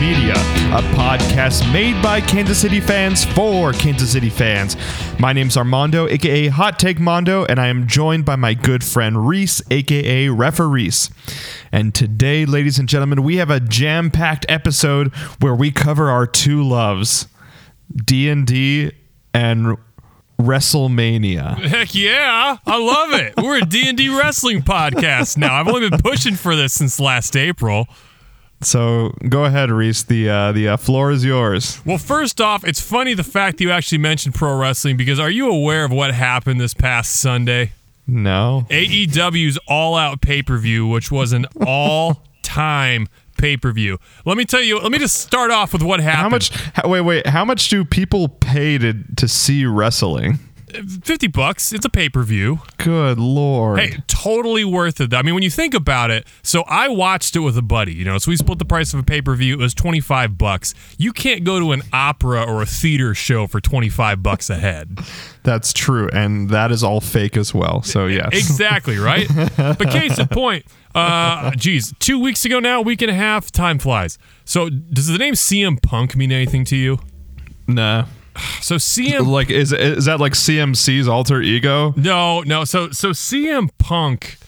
Media, a podcast made by Kansas City fans for Kansas City fans. My name's Armando, aka Hot Take Mondo, and I am joined by my good friend Reese, aka Refereese. And today, ladies and gentlemen, we have a jam-packed episode where we cover our two loves, D&D and WrestleMania. Heck yeah, I love it. We're a D&D wrestling podcast now. I've only been pushing for this since last April. So go ahead, Reese. The uh, the uh, floor is yours. Well, first off, it's funny the fact that you actually mentioned pro wrestling because are you aware of what happened this past Sunday? No. AEW's All Out pay per view, which was an all time pay per view. Let me tell you. Let me just start off with what happened. How much? How, wait, wait. How much do people pay to to see wrestling? 50 bucks. It's a pay per view. Good lord. Hey, totally worth it. I mean, when you think about it, so I watched it with a buddy, you know, so we split the price of a pay per view. It was 25 bucks. You can't go to an opera or a theater show for 25 bucks a head. That's true. And that is all fake as well. So, yes. Exactly, right? but case in point, uh, geez, two weeks ago now, week and a half, time flies. So, does the name CM Punk mean anything to you? Nah. So CM like is is that like CMC's alter ego? No, no. So so CM Punk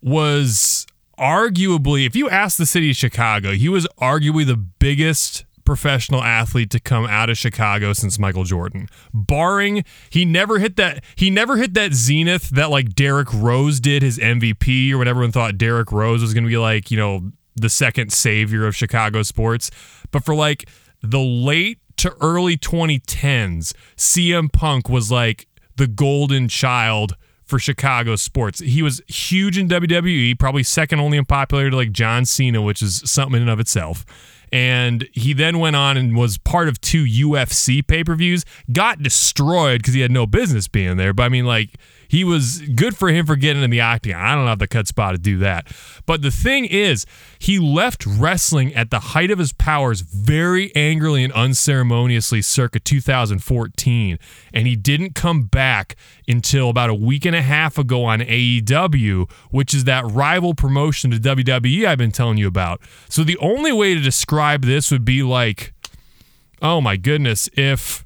was arguably, if you ask the city of Chicago, he was arguably the biggest professional athlete to come out of Chicago since Michael Jordan. Barring he never hit that he never hit that zenith that like Derrick Rose did his MVP or when everyone thought Derrick Rose was going to be like, you know, the second savior of Chicago sports. But for like the late to early 2010s, CM Punk was like the golden child for Chicago sports. He was huge in WWE, probably second only in popularity to like John Cena, which is something in of itself. And he then went on and was part of two UFC pay per views, got destroyed because he had no business being there. But I mean, like, he was good for him for getting in the octagon. I don't have the cut spot to do that. But the thing is, he left wrestling at the height of his powers very angrily and unceremoniously circa 2014. And he didn't come back until about a week and a half ago on AEW, which is that rival promotion to WWE I've been telling you about. So the only way to describe this would be like, oh my goodness, if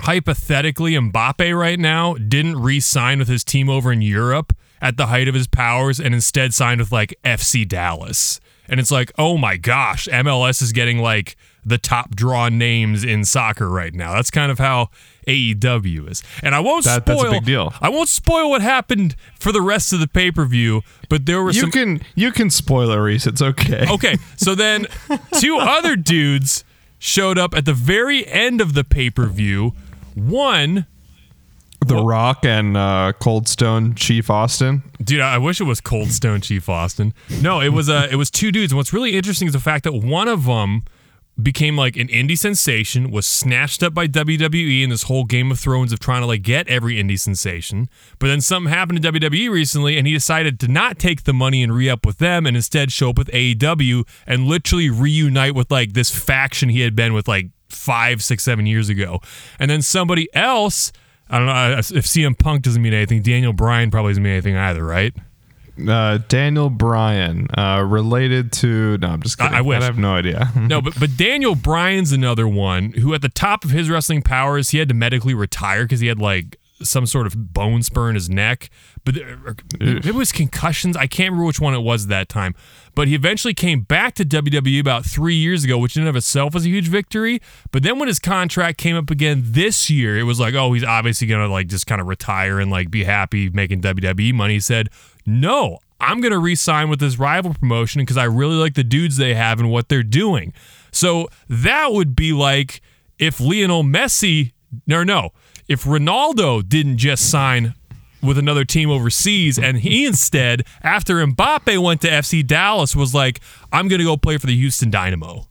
hypothetically Mbappe right now didn't re-sign with his team over in Europe at the height of his powers and instead signed with like FC Dallas. And it's like, oh my gosh, MLS is getting like the top draw names in soccer right now. That's kind of how AEW is. And I won't That- spoil that's a big deal. I won't spoil what happened for the rest of the pay-per-view, but there were You some can you can spoiler Reese. It's okay. Okay, so then two other dudes showed up at the very end of the pay per view. One, The Rock and uh, Cold Stone Chief Austin. dude, I wish it was Cold Stone Chief Austin. No, it was uh, it was two dudes. And what's really interesting is the fact that one of them became like an indie sensation, was snatched up by WWE in this whole Game of Thrones of trying to like get every indie sensation. But then something happened to WWE recently, and he decided to not take the money and re up with them, and instead show up with AEW and literally reunite with like this faction he had been with like five, six, seven years ago. And then somebody else. I don't know if CM Punk doesn't mean anything. Daniel Bryan probably doesn't mean anything either, right? Uh, Daniel Bryan, uh, related to no, I'm just kidding. I- I wish. have no idea. No, but but Daniel Bryan's another one who, at the top of his wrestling powers, he had to medically retire because he had like some sort of bone spur in his neck. But there- it was concussions. I can't remember which one it was at that time. But he eventually came back to WWE about three years ago, which in and of itself was a huge victory. But then when his contract came up again this year, it was like, oh, he's obviously gonna like just kind of retire and like be happy making WWE money. He said, no, I'm going to re sign with this rival promotion because I really like the dudes they have and what they're doing. So that would be like if Lionel Messi, no, no, if Ronaldo didn't just sign with another team overseas and he instead, after Mbappe went to FC Dallas, was like, I'm going to go play for the Houston Dynamo.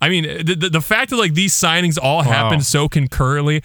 I mean, the, the, the fact that like these signings all happened so concurrently,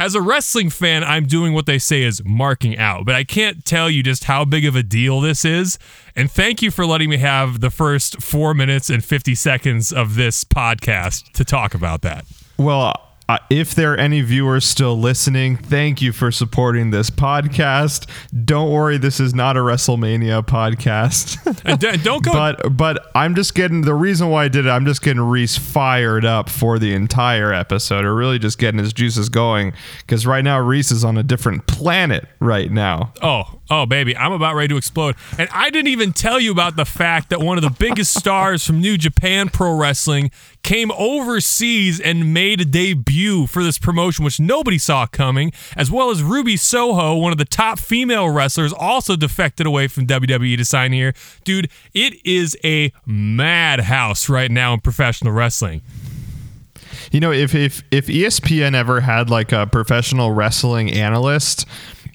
as a wrestling fan, I'm doing what they say is marking out, but I can't tell you just how big of a deal this is. And thank you for letting me have the first four minutes and 50 seconds of this podcast to talk about that. Well, uh, if there are any viewers still listening, thank you for supporting this podcast. Don't worry, this is not a WrestleMania podcast. And don't go. but but I'm just getting the reason why I did it. I'm just getting Reese fired up for the entire episode, or really just getting his juices going. Because right now Reese is on a different planet right now. Oh, oh, baby, I'm about ready to explode. And I didn't even tell you about the fact that one of the biggest stars from New Japan Pro Wrestling came overseas and made a debut for this promotion, which nobody saw coming, as well as Ruby Soho, one of the top female wrestlers, also defected away from WWE to sign here. Dude, it is a madhouse right now in professional wrestling. You know, if if if ESPN ever had like a professional wrestling analyst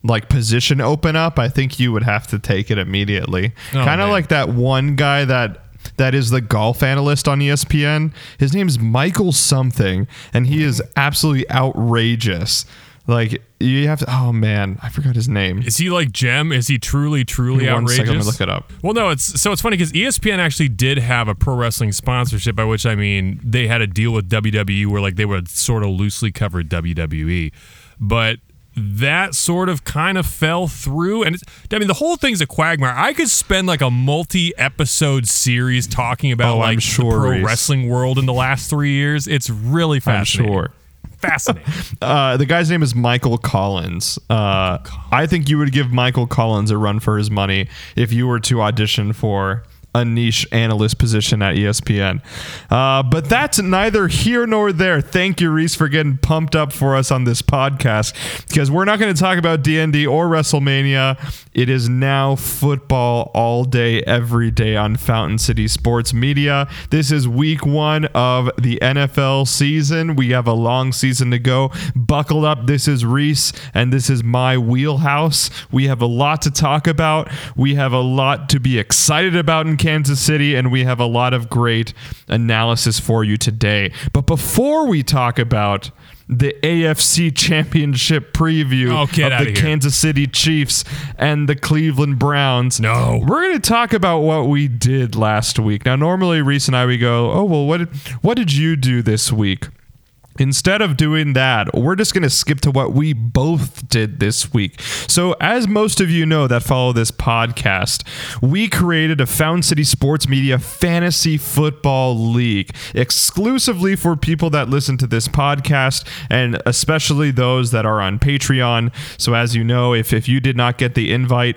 like position open up, I think you would have to take it immediately. Oh, kind of like that one guy that that is the golf analyst on ESPN. His name's Michael something, and he is absolutely outrageous. Like you have to. Oh man, I forgot his name. Is he like Gem? Is he truly, truly One outrageous? second, let me look it up. Well, no, it's so it's funny because ESPN actually did have a pro wrestling sponsorship, by which I mean they had a deal with WWE where like they would sort of loosely cover WWE, but that sort of kind of fell through. And I mean, the whole thing's a quagmire. I could spend like a multi-episode series talking about Oh, like sure, the pro Reese. wrestling world in the last three years. It's really I'm fascinating. sure. Fascinating. Uh, the guy's name is Michael Collins. Uh, I think you would give Michael Collins a run for his money if you were to audition for a niche analyst position at ESPN. Uh, but that's neither here nor there. Thank you, Reese, for getting pumped up for us on this podcast because we're not going to talk about DND or WrestleMania. It is now football all day, every day on Fountain City Sports Media. This is week one of the NFL season. We have a long season to go. Buckle up. This is Reese, and this is my wheelhouse. We have a lot to talk about. We have a lot to be excited about in Kansas City, and we have a lot of great analysis for you today. But before we talk about the AFC Championship preview Oh, of the. Kansas City Chiefs and the Cleveland Browns. No. We're going to talk about what we did last week. Now, normally Reese and I we go, "Oh, well, what did, what did you do this week?" Instead of doing that, we're just going to skip to what we both did this week. So, as most of you know that follow this podcast, we created a Fountain City Sports Media Fantasy Football League exclusively for people that listen to this podcast and especially those that are on Patreon. So, as you know, if, if you did not get the invite,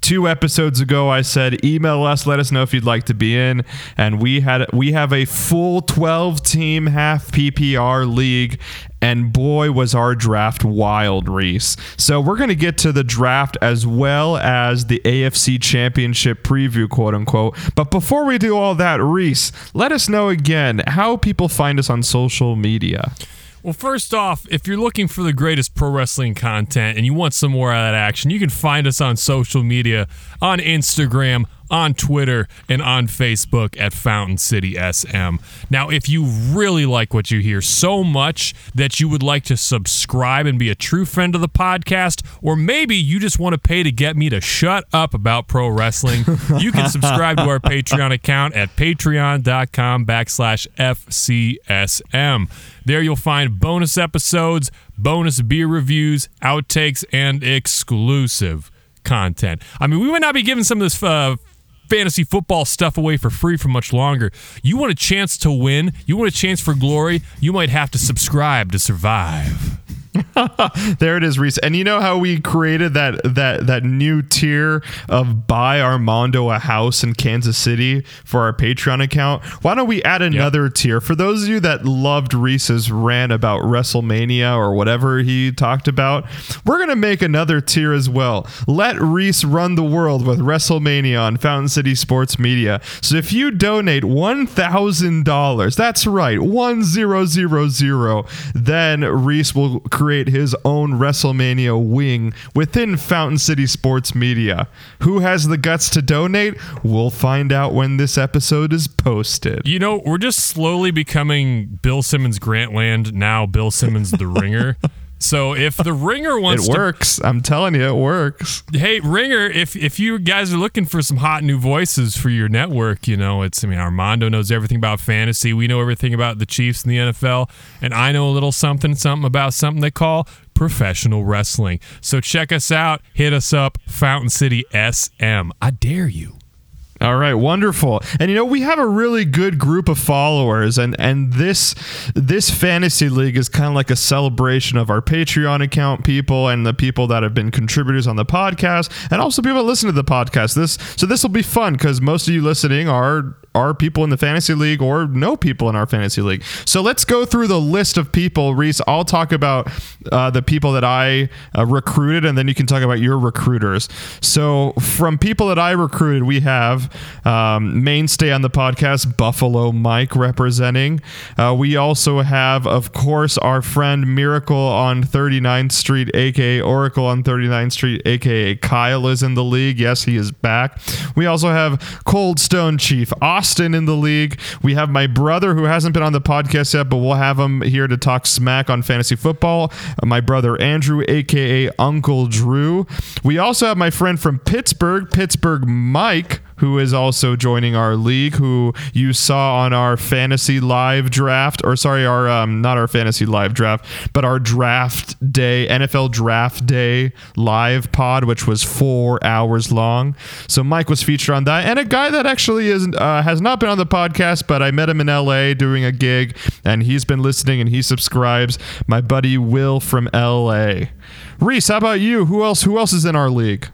two episodes ago I said email us, let us know if you'd like to be in. And we had we have a full 12 team half PPR league. And boy, was our draft wild, Reese. So, we're going to get to the draft as well as the AFC Championship preview, quote unquote. But before we do all that, Reese, let us know again how people find us on social media. Well, first off, if you're looking for the greatest pro wrestling content and you want some more of that action, you can find us on social media on Instagram, on Twitter, and on Facebook at Fountain City SM. Now, if you really like what you hear so much that you would like to subscribe and be a true friend of the podcast, or maybe you just want to pay to get me to shut up about pro wrestling, you can subscribe to our Patreon account at patreon.com backslash FCSM. There you'll find bonus episodes, bonus beer reviews, outtakes, and exclusive content. I mean, we might not be giving some of this uh, fantasy football stuff away for free for much longer. You want a chance to win? You want a chance for glory? You might have to subscribe to survive. There it is, Reese. And you know how we created that that that new tier of buy Armando a house in Kansas City for our Patreon account? Why don't we add another tier for those of you that loved Reese's rant about WrestleMania or whatever he talked about? We're gonna make another tier as well. Let Reese run the world with WrestleMania on Fountain City Sports Media. So if you donate one thousand dollars, that's right, one zero zero zero, then Reese will create his own WrestleMania wing within Fountain City Sports Media. Who has the guts to donate? We'll find out when this episode is posted. You know, we're just slowly becoming Bill Simmons Grantland, now Bill Simmons the Ringer. So if the ringer wants to it works. I'm telling you, it works. Hey, Ringer, if if you guys are looking for some hot new voices for your network, you know, it's I mean Armando knows everything about fantasy. We know everything about the Chiefs and the NFL, and I know a little something something about something they call professional wrestling. So check us out, hit us up, Fountain City SM. I dare you. All right, wonderful. And you know, we have a really good group of followers and and this this fantasy league is kind of like a celebration of our Patreon account people and the people that have been contributors on the podcast and also people that listen to the podcast. This so this will be fun cuz most of you listening are are people in the fantasy league or know people in our fantasy league. So let's go through the list of people. Reese, I'll talk about uh, the people that I uh, recruited, and then you can talk about your recruiters. So from people that I recruited, we have um, mainstay on the podcast, Buffalo Mike representing. Uh, we also have, of course, our friend Miracle on 39th Street, aka Oracle on 39th Street, aka Kyle is in the league. Yes, he is back. We also have Cold Stone Chief. Austin in the league. We have my brother who hasn't been on the podcast yet, but we'll have him here to talk smack on fantasy football. Uh, my brother Andrew, aka Uncle Drew. We also have my friend from Pittsburgh, Pittsburgh Mike who is also joining our league, who you saw on our fantasy live draft, or sorry, our um, not our fantasy live draft, but our draft day, NFL draft day live pod, which was four hours long. So Mike was featured on that, and a guy that actually is uh, has not been on the podcast, but I met him in LA doing a gig, and he's been listening and he subscribes. My buddy Will from LA. Reese, how about you? Who else? Who else is in our league?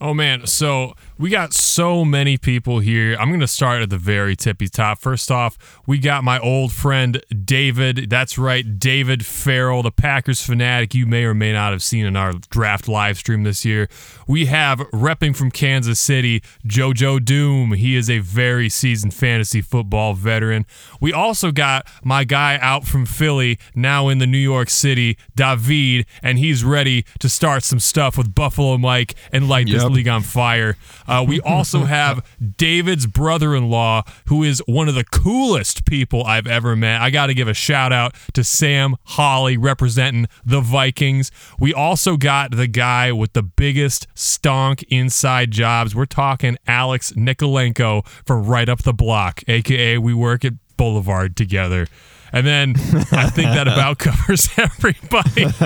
Oh man, so we got so many people here. I'm going to start at the very tippy top. First off, we got my old friend David. That's right, David Farrell, the Packers fanatic you may or may not have seen in our draft live stream this year. We have repping from Kansas City, JoJo Doom. He is a very seasoned fantasy football veteran. We also got my guy out from Philly, now in the New York City, David, and he's ready to start some stuff with Buffalo Mike and light this league on fire. Uh, we also have David's brother in law, who is one of the coolest people I've ever met. I got to give a shout out to Sam Holly representing the Vikings. We also got the guy with the biggest stonk inside jobs. We're talking Alex Nikolenko from right up the block, aka we work at Boulevard together. And then I think that about covers everybody.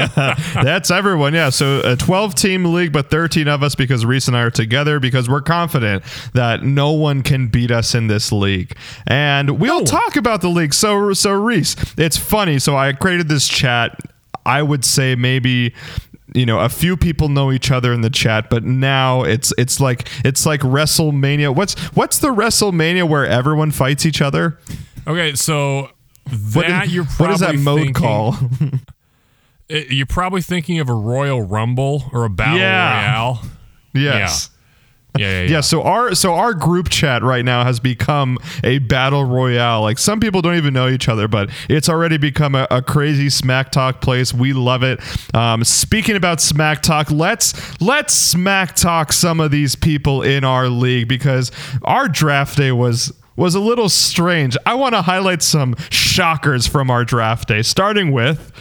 That's everyone, yeah. So a 12 team league, but 13 of us because Reese and I are together because we're confident that no one can beat us in this league. And we'll No. talk about the league. So, so Reese, it's funny. So I created this chat. I would say maybe you know a few people know each other in the chat but now it's it's like it's like WrestleMania what's what's the WrestleMania where everyone fights each other okay, so that is, you're what is that mode thinking- call Uh, You're probably thinking of a Royal Rumble or a Battle Yeah. Royale. yes Yeah, yeah, yeah. Yeah, so our so our group chat right now has become a battle royale. Like some people don't even know each other, but it's already become a, a crazy smack talk place. We love it. Um, speaking about smack talk, let's let's smack talk some of these people in our league because our draft day was was a little strange. I want to highlight some shockers from our draft day, starting with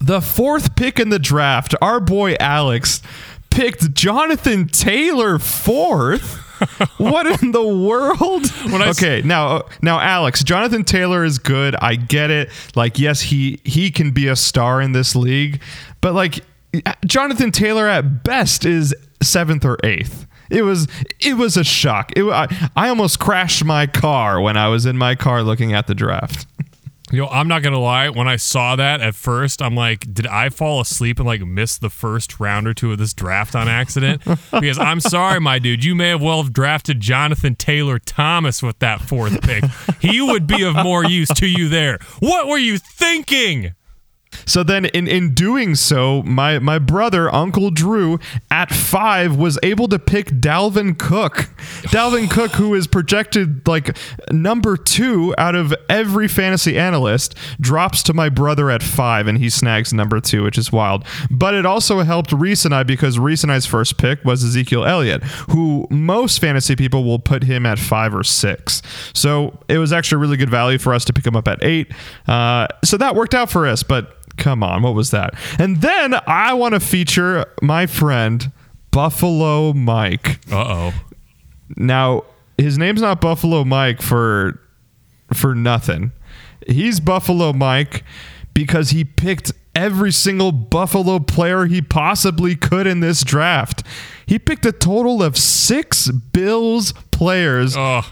the fourth pick in the draft, our boy Alex picked Jonathan Taylor fourth. what in the world? I s- okay, now uh, now Alex, Jonathan Taylor is good. I get it. Like yes, he he can be a star in this league, but like uh, Jonathan Taylor at best is 7th or 8th. It was it was a shock. It, I, I almost crashed my car when I was in my car looking at the draft. Yo, I'm not gonna lie. When I saw that at first, I'm like, did I fall asleep and like miss the first round or two of this draft on accident? because I'm sorry, my dude, you may have well have drafted Jonathan Taylor Thomas with that fourth pick. He would be of more use to you there. What were you thinking? So then, in, in doing so, my, my brother, Uncle Drew, at five, was able to pick Dalvin Cook. Dalvin Cook, who is projected like number two out of every fantasy analyst, drops to my brother at five, and he snags number two, which is wild. But it also helped Reese and I because Reese and I's first pick was Ezekiel Elliott, who most fantasy people will put him at five or six. So it was actually really good value for us to pick him up at eight. Uh, so that worked out for us, but Come on, what was that? And then I want to feature my friend Buffalo Mike. Uh oh. Now, his name's not Buffalo Mike for for nothing. He's Buffalo Mike because he picked every single Buffalo player he possibly could in this draft. He picked a total of 6 Bills players Oh.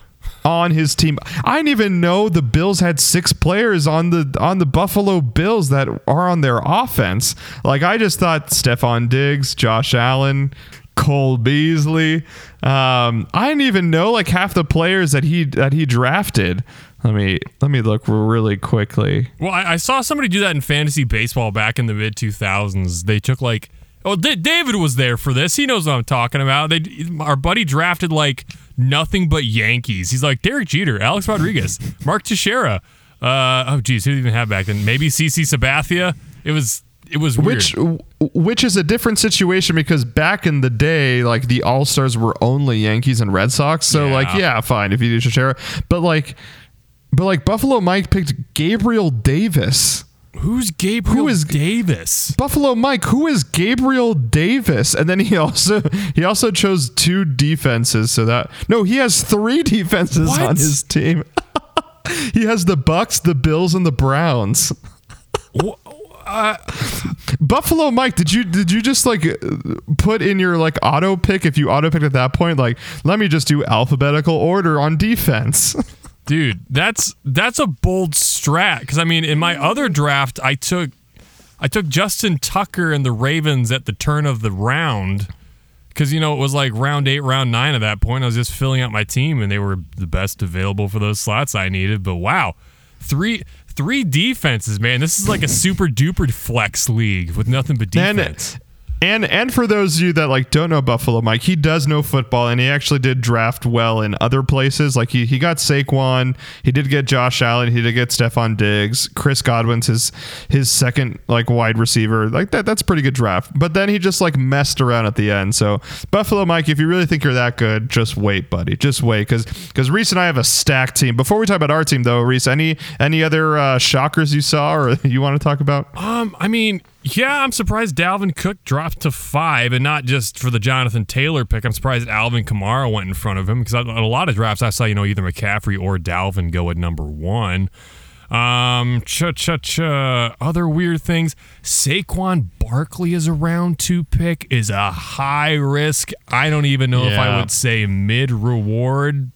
On his team. I didn't even know the Bills had six players on the on the Buffalo Bills that are on their offense. Like I just thought Stefon Diggs, Josh Allen, Cole Beasley. Um, I didn't even know like half the players that he that he drafted. Let me let me look really quickly. Well, I, I saw somebody do that in fantasy baseball back in the mid 2000s. They took like, oh, D- David was there for this. He knows what I'm talking about. They, our buddy drafted like nothing but Yankees. He's like Derek Jeter, Alex Rodriguez, Mark Teixeira. Uh, oh, geez, who did he even have back then? Maybe CC Sabathia. It was it was weird. Which which is a different situation because back in the day, like the All Stars were only Yankees and Red Sox. So Yeah. like, yeah, fine if you do Teixeira. But like but like Buffalo Mike picked Gabriel Davis. Who's Gabriel Who is- Davis? Buffalo Mike, who is Gabriel Davis? And then he also he also chose two defenses. So that no, he has three defenses What? on his team. he has the Bucs, the Bills, and the Browns. Uh, Buffalo Mike, did you did you just like put in your like auto pick if you auto picked at that point like let me just do alphabetical order on defense. dude that's that's a bold strat because i mean in my other draft i took i took justin tucker and the ravens at the turn of the round because you know it was like round eight round nine at that point i was just filling out my team and they were the best available for those slots i needed but wow. Three three defenses man. This is like a super duper flex league with nothing but defense and and for those of you that like don't know Buffalo Mike, he does know football and he actually did draft well in other places. Like he, he got Saquon, he did get Josh Allen, he did get Stefon Diggs, Chris Godwin's his his second like wide receiver. Like that that's a pretty good draft. But then he just like messed around at the end. So Buffalo Mike, if you really think you're that good, just wait, buddy. Just wait cuz cuz Reese and I have a stacked team. Before we talk about our team though, Reese, any any other uh, shockers you saw or you want to talk about? Um, I mean, yeah, I'm surprised Dalvin Cook dropped to five, and not just for the Jonathan Taylor pick. I'm surprised Alvin Kamara went in front of him because a lot of drafts I saw, you know, either McCaffrey or Dalvin go at number one. Um, cha cha cha. Other weird things. Saquon Barkley is a round two pick. Is a high risk. I don't even know if I would say mid reward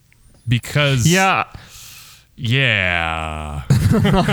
because Yeah. yeah. Well,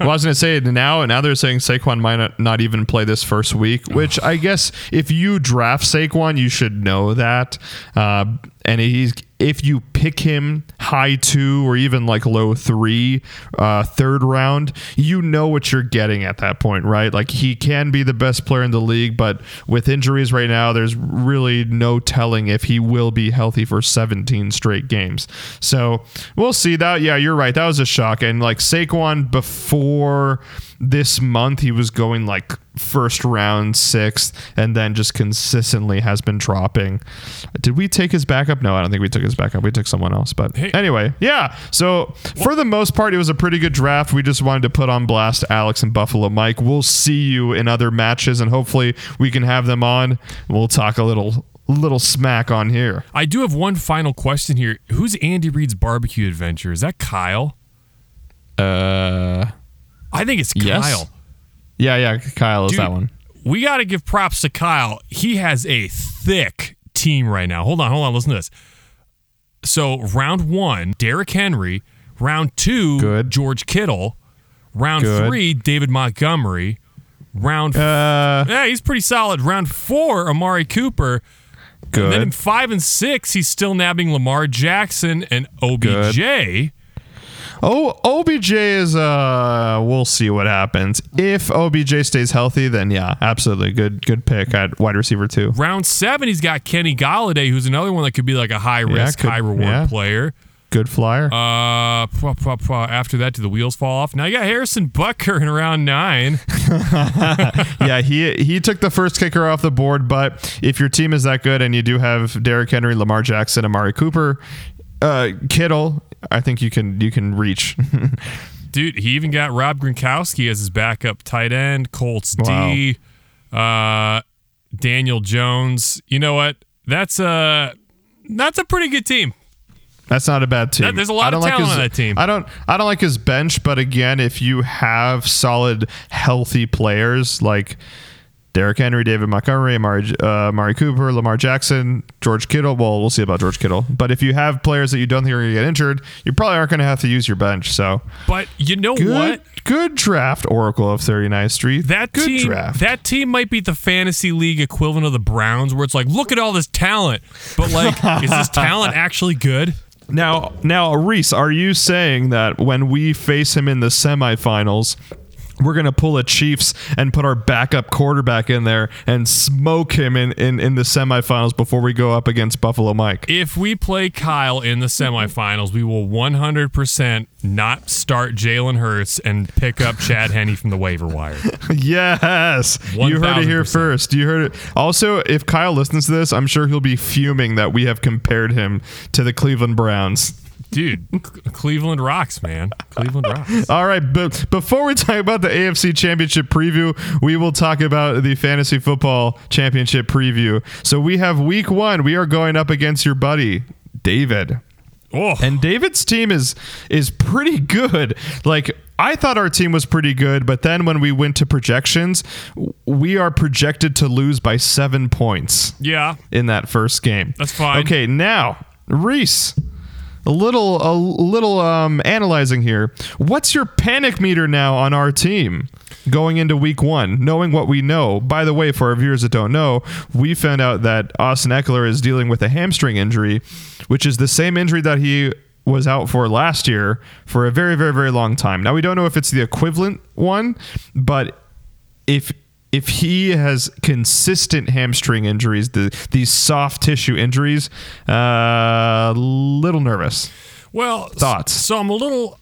I was going to say now, and now they're saying Saquon might not, not even play this first week, which I guess if you draft Saquon, you should know that. Uh, and he's if you pick him high two or even like low three, uh, third round, you know what you're getting at that point, right? Like he can be the best player in the league, but with injuries right now, there's really no telling if he will be healthy for 17 straight games. So we'll see that. Yeah, you're right. That was a shock. And like Saquon before this month, he was going like first round, sixth, and then just consistently has been dropping. Did we take his backup? No, I don't think we took his backup. We took someone else. But Hey. anyway, yeah. So for the most part, it was a pretty good draft. We just wanted to put on blast Alex and Buffalo Mike. We'll see you in other matches, and hopefully we can have them on. We'll talk a little little smack on here. I do have one final question here. Who's Andy Reid's barbecue adventure? Is that Kyle? Uh, I think it's Yes. Kyle. yeah, yeah. Kyle is Dude, that one. We got to give props to Kyle. He has a thick team right now. Hold on, hold on. Listen to this. So, round one, Derrick Henry. Round two, Good. George Kittle. Round Good. three, David Montgomery. Round Uh, yeah, he's pretty solid. Round four, Amari Cooper. And then in five and six, he's still nabbing Lamar Jackson and OBJ. Oh, OBJ is uh we'll see what happens. If OBJ stays healthy, then yeah, absolutely. Good good pick at wide receiver too. Round seven, he's got Kenny Golladay, who's another one that could be like a high risk, could- high reward yeah. player. Good flyer. Uh, after that, do the wheels fall off? Now you got Harrison Butker in round nine. yeah, he he took the first kicker off the board, but if your team is that good and you do have Derrick Henry, Lamar Jackson, Amari Cooper, uh, Kittle, I think you can you can reach. Dude, he even got Rob Gronkowski as his backup tight end. Colts D, uh, Daniel Jones. You know what? That's a that's a pretty good team. That's not a bad team. That- there's a lot of talent his, on that team. I don't. I don't like his bench, but again, if you have solid, healthy players like Derrick Henry, David Montgomery, Amari, uh, Amari Cooper, Lamar Jackson, George Kittle. Well, we'll see about George Kittle. But if you have players that you don't think are going to get injured, you probably aren't going to have to use your bench. So But you know good, what? good draft, Oracle of 39th Street. That good team, draft. that team might be the fantasy league equivalent of the Browns, where it's like, look at all this talent, but like, is this talent actually good? Now, now, Reese, are you saying that when we face him in the semifinals, we're gonna pull a Chiefs and put our backup quarterback in there and smoke him in, in, in the semifinals before we go up against Buffalo Mike? If we play Kyle in the semifinals, we will 100% not start Jalen Hurts and pick up Chad Henne from the waiver wire. Yes, you heard it here first. You heard it. Also, if Kyle listens to this, I'm sure he'll be fuming that we have compared him to the Cleveland Browns. Dude, Cleveland rocks, man. Cleveland rocks. All right, but before we talk about the AFC Championship preview, we will talk about the Fantasy Football Championship preview. So we have week one. We are going up against your buddy, David. Oh, And David's team is is pretty good. Like I thought our team was pretty good, but then when we went to projections, we are projected to lose by 7 points yeah. in that first game. That's fine. Okay, now, Reese, a little a little um analyzing here. What's your panic meter now on our team going into week 1, knowing what we know? By the way, for our viewers that don't know, we found out that Austin Ekeler is dealing with a hamstring injury, which is the same injury that he was out for last year for a very very very long time. Now we don't know if it's the equivalent one, but if if he has consistent hamstring injuries, the these soft tissue injuries, uh, little nervous. Well, Thoughts? So I'm a little.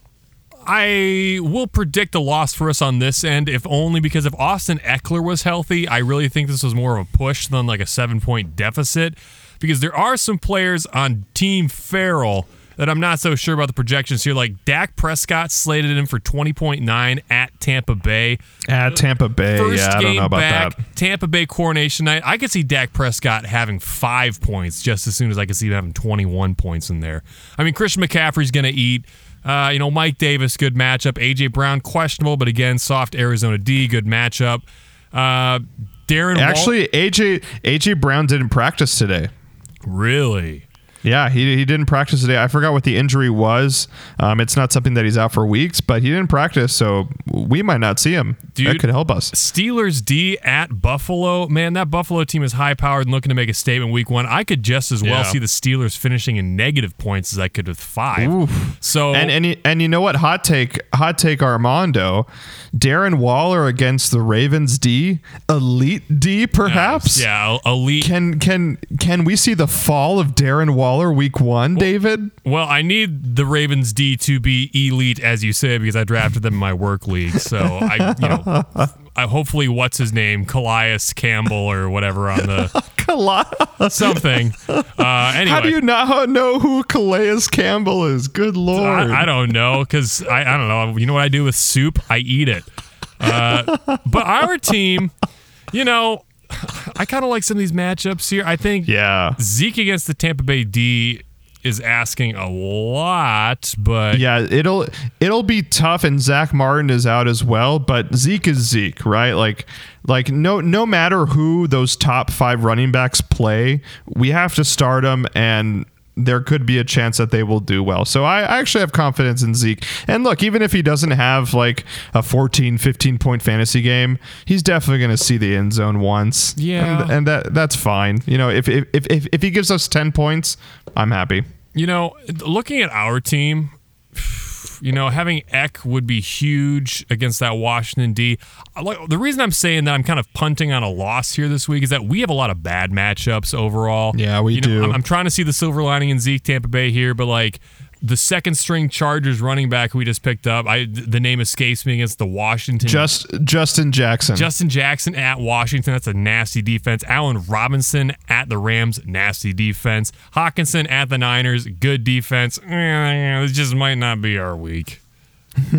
I will predict a loss for us on this end, if only because if Austin Ekeler was healthy, I really think this was more of a push than like a seven point deficit. Because there are some players on Team Farrell that I'm not so sure about the projections here. Like Dak Prescott slated in for 20.9 at Tampa Bay. At Tampa Bay, First yeah, I don't know about back, that. Tampa Bay Coronation Night. I could see Dak Prescott having five points just as soon as I could see him having 21 points in there. I mean, Christian McCaffrey's going to eat. Uh, you know, Mike Davis, good matchup. AJ Brown, questionable, but again, soft Arizona D, good matchup. Uh, Darren, Wal- Actually, AJ AJ Brown didn't practice today. really. Yeah, he, he didn't practice today. I forgot what the injury was. Um, it's not something that he's out for weeks, but he didn't practice, so we might not see him. That Dude. could help us. Steelers D at Buffalo. Man, that Buffalo team is high powered and looking to make a statement week one. I could just as well Yeah. see the Steelers finishing in negative points as I could with five. So And and and you know what? Hot take, hot take, Armando, Darren Waller against the Ravens D, elite D, perhaps. yeah, elite. Can can can we see the fall of Darren Waller week one, David? Well, I need the Ravens D to be elite, as you say, because I drafted them in my work league. So I, you know, I hopefully what's his name, Calais Campbell or whatever on the something. Uh, anyway, How do you not know who Calais Campbell is? Good lord! I, I don't know because I, I don't know. You know what I do with soup? I eat it. Uh, but our team, you know, I kind of like some of these matchups here. I think yeah. Zeke against the Tampa Bay D is asking a lot, but Yeah, it'll it'll be tough, and Zack Martin is out as well. But Zeke is Zeke, right? Like, like no no matter who those top five running backs play, we have to start them, and there could be a chance that they will do well. So I, I actually have confidence in Zeke. And look, even if he doesn't have like a 14, 15 point fantasy game, he's definitely going to see the end zone once. Yeah. and, and that that's fine. You know, if if if if he gives us ten points, I'm happy. You know, looking at our team, you know, having Eck would be huge against that Washington D. The reason I'm saying that I'm kind of punting on a loss here this week is that we have a lot of bad matchups overall. Yeah, we You know, do. I'm, I'm trying to see the silver lining in Zeke Tampa Bay here, but like the second string Chargers running back we just picked up, I the name escapes me against the Washington Just Justin Jackson. Justin Jackson at Washington. That's a nasty defense. Allen Robinson at the Rams. Nasty defense. Hockenson at the Niners. Good defense. Eh, This just might not be our week.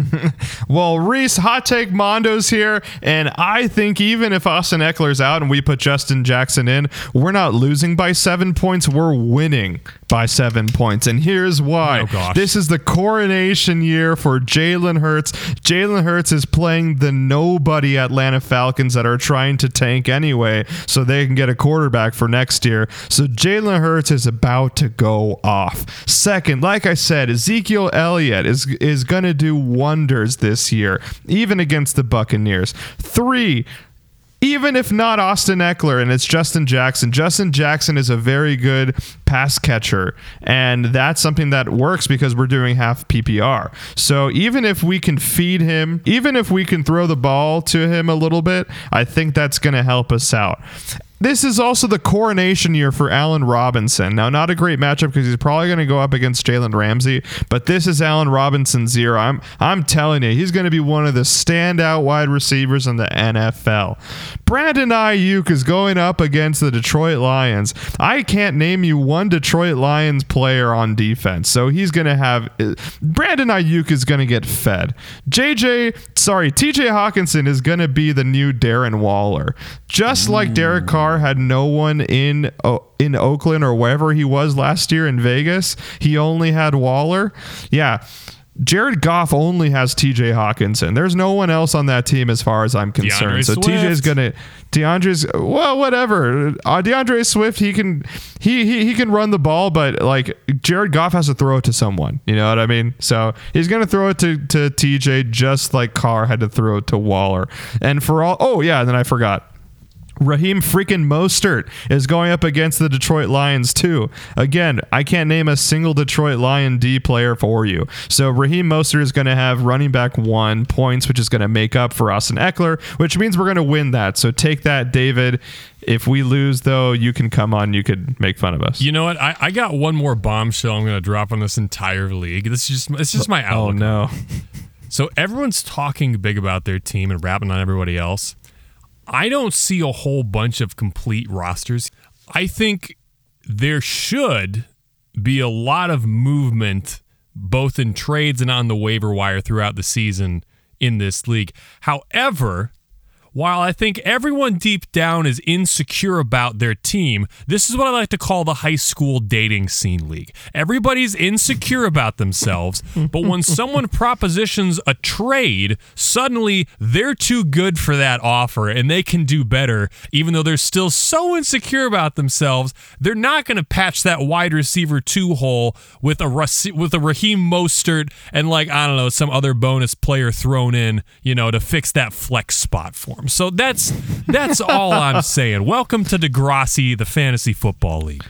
Well, Reese, hot take Mondo's here, and I think even if Austin Ekeler's out and we put Justin Jackson in, we're not losing by seven points. We're winning by seven points, and here's why. Oh. This is the coronation year for Jalen Hurts. Jalen Hurts is playing the nobody Atlanta Falcons that are trying to tank anyway, so they can get a quarterback for next year. So Jalen Hurts is about to go off. Second, like I said, Ezekiel Elliott is is going to do wonders this year, even against the Buccaneers. Three, even if not Austin Ekeler and it's Justin Jackson, Justin Jackson is a very good pass catcher. And that's something that works because we're doing half PPR. So even if we can feed him, even if we can throw the ball to him a little bit, I think that's going to help us out. This is also the coronation year for Allen Robinson. Now, not a great matchup because he's probably going to go up against Jalen Ramsey, but this is Allen Robinson's year. I'm I'm telling you, he's going to be one of the standout wide receivers in the NFL. Brandon Aiyuk is going up against the Detroit Lions. I can't name you one Detroit Lions player on defense, so he's going to have eh, Brandon Aiyuk is going to get fed. JJ, sorry, TJ Hockenson is going to be the new Darren Waller, just like Derek Carr had no one in oh, in Oakland or wherever he was last year in Vegas. He only had Waller. Yeah. Jared Goff only has TJ Hockenson. There's no one else on that team as far as I'm concerned. DeAndre so TJ's Swift. gonna DeAndre's well, whatever. Uh, DeAndre Swift, he can he, he he can run the ball, but like Jared Goff has to throw it to someone. You know what I mean? So he's gonna throw it to to TJ just like Carr had to throw it to Waller. And for all oh yeah, and then I forgot. Raheem freaking Mostert is going up against the Detroit Lions too. Again, I can't name a single Detroit Lion D player for you. So Raheem Mostert is going to have running back one points, which is going to make up for Austin Ekeler, which means we're going to win that. So take that, David. If we lose, though, you can come on. You could make fun of us. You know what? I, I got one more bombshell I'm going to drop on this entire league. This is just it's just my album. oh no! So everyone's talking big about their team and rapping on everybody else. I don't see a whole bunch of complete rosters. I think there should be a lot of movement both in trades and on the waiver wire throughout the season in this league. However, while I think everyone deep down is insecure about their team, this is what I like to call the high school dating scene league. Everybody's insecure about themselves, but when someone propositions a trade, suddenly they're too good for that offer and they can do better, even though they're still so insecure about themselves. They're not going to patch that wide receiver two hole with a with a Raheem Mostert and like I don't know some other bonus player thrown in, you know, to fix that flex spot for So that's that's all I'm saying. Welcome to Degrassi, the fantasy football league.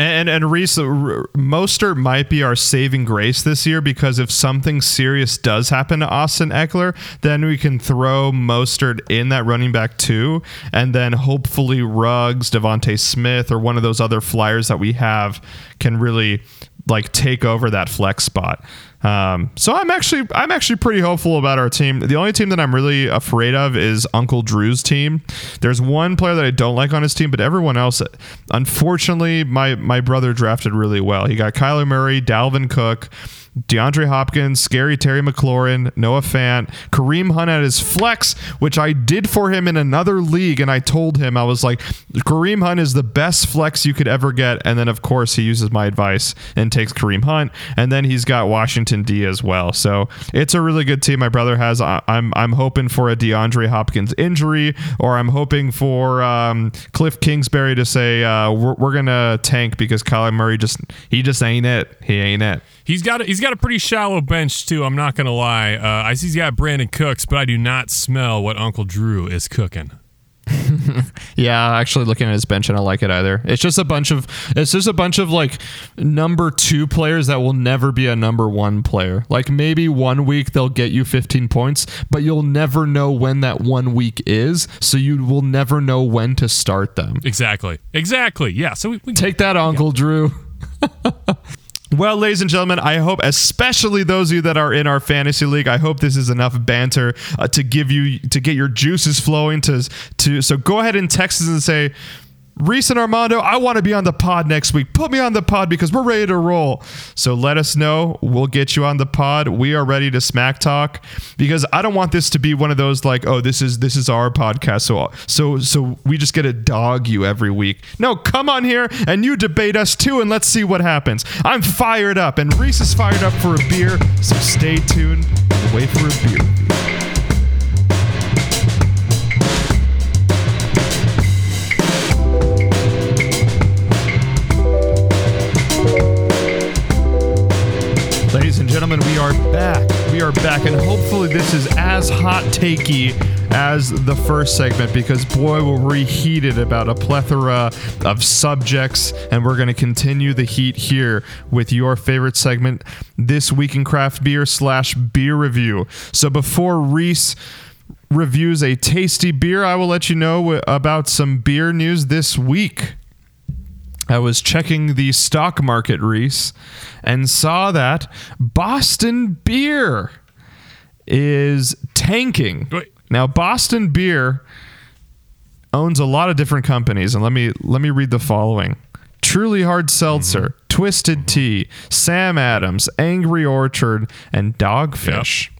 And and Reese, Mostert might be our saving grace this year because if something serious does happen to Austin Ekeler, then we can throw Mostert in that running back too, and then hopefully Ruggs, DeVonta Smith, or one of those other flyers that we have can really like take over that flex spot. Um, so I'm actually I'm actually pretty hopeful about our team. The only team that I'm really afraid of is Uncle Drew's team. There's one player that I don't like on his team, but everyone else, unfortunately, my my brother drafted really well. He got Kyler Murray, Dalvin Cook. DeAndre Hopkins, Scary Terry McLaurin, Noah Fant, Kareem Hunt at his flex, which I did for him in another league. And I told him, I was like, Kareem Hunt is the best flex you could ever get. And then, of course, he uses my advice and takes Kareem Hunt. And then he's got Washington D as well. So it's a really good team my brother has. I- I'm, I'm hoping for a DeAndre Hopkins injury, or I'm hoping for um, Cliff Kingsbury to say, uh, we're, we're going to tank because Kyler Murray just, he just ain't it. He ain't it. He's got he's got a pretty shallow bench too. I'm not gonna lie. Uh, I see he's got Brandin Cooks, but I do not smell what Uncle Drew is cooking. Yeah, actually looking at his bench, I don't like it either. It's just a bunch of it's just a bunch of like number two players that will never be a number one player. Like maybe one week they'll get you 15 points, but you'll never know when that one week is, so you will never know when to start them. Exactly. Exactly. Yeah. So we, we Take that, Uncle Drew. Well, ladies and gentlemen, I hope, especially those of you that are in our fantasy league, I hope this is enough banter uh, to give you to get your juices flowing. To to so go ahead and text us and say, Reese and Armando, I want to be on the pod next week. Put me on the pod because we're ready to roll. So let us know. We'll get you on the pod. We are ready to smack talk because I don't want this to be one of those like, oh, this is this is our podcast. So so so we just get to dog you every week. No, come on here and you debate us too, and let's see what happens. I'm fired up, and Reese is fired up for a beer. So stay tuned and wait for a beer. Gentlemen, we are back. We are back, and hopefully, this is as hot takey as the first segment because, boy, we're reheated about a plethora of subjects, and we're going to continue the heat here with your favorite segment, This Week in Craft Beer slash beer review. So, before Reese reviews a tasty beer, I will let you know about some beer news this week. I was checking the stock market, Reese, and saw that Boston Beer is tanking. Wait. Now, Boston Beer owns a lot of different companies, and let me let me read the following: Truly Hard Seltzer, mm-hmm. Twisted Tea, Sam Adams, Angry Orchard, and Dogfish.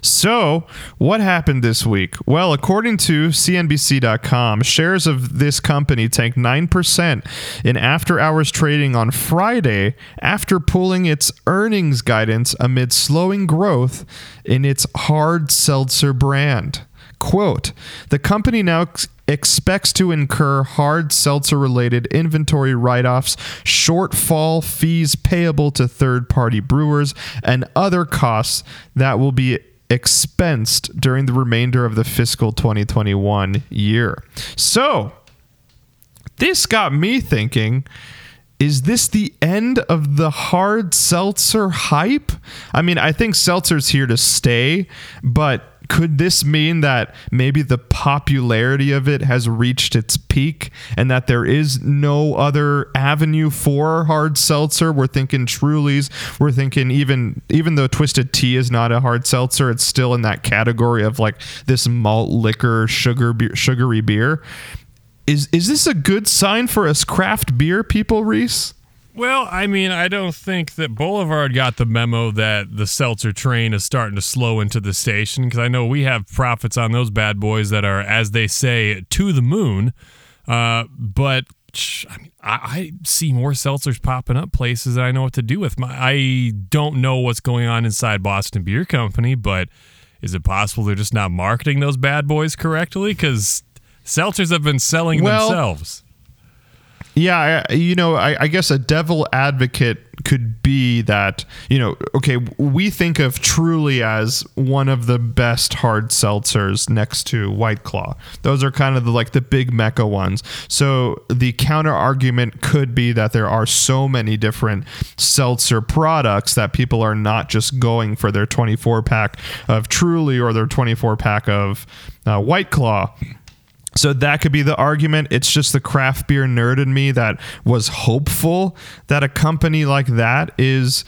So, what happened this week? Well, according to CNBC.com, shares of this company tanked 9% in after hours trading on Friday after pulling its earnings guidance amid slowing growth in its hard seltzer brand. Quote The company now expects to incur hard seltzer related inventory write offs, shortfall fees payable to third party brewers, and other costs that will be expensed during the remainder of the fiscal 2021 year. So, this got me thinking is this the end of the hard seltzer hype? I mean, I think seltzer's here to stay, but could this mean that maybe the popularity of it has reached its peak and that there is no other avenue for hard seltzer? We're thinking Truly's. We're thinking even even though Twisted Tea is not a hard seltzer, it's still in that category of like this malt liquor sugar beer, sugary beer. Is is this a good sign for us craft beer people, Reese? Well, I mean, I don't think that Boulevard got the memo that the seltzer train is starting to slow into the station because I know we have profits on those bad boys that are, as they say, to the moon. Uh, but I mean, I, I, see more seltzers popping up places that I know what to do with. My, I don't know what's going on inside Boston Beer Company, but is it possible they're just not marketing those bad boys correctly? Because seltzers have been selling well, themselves. Yeah, I, you know, I, I, guess a devil advocate could be that, you know, okay, we think of Truly as one of the best hard seltzers next to White Claw. Those are kind of the, like the big mecca ones. So the counter argument could be that there are so many different seltzer products that people are not just going for their 24 pack of Truly or their 24 pack of uh, White Claw so that could be the argument. It's just the craft beer nerd in me that was hopeful that a company like that is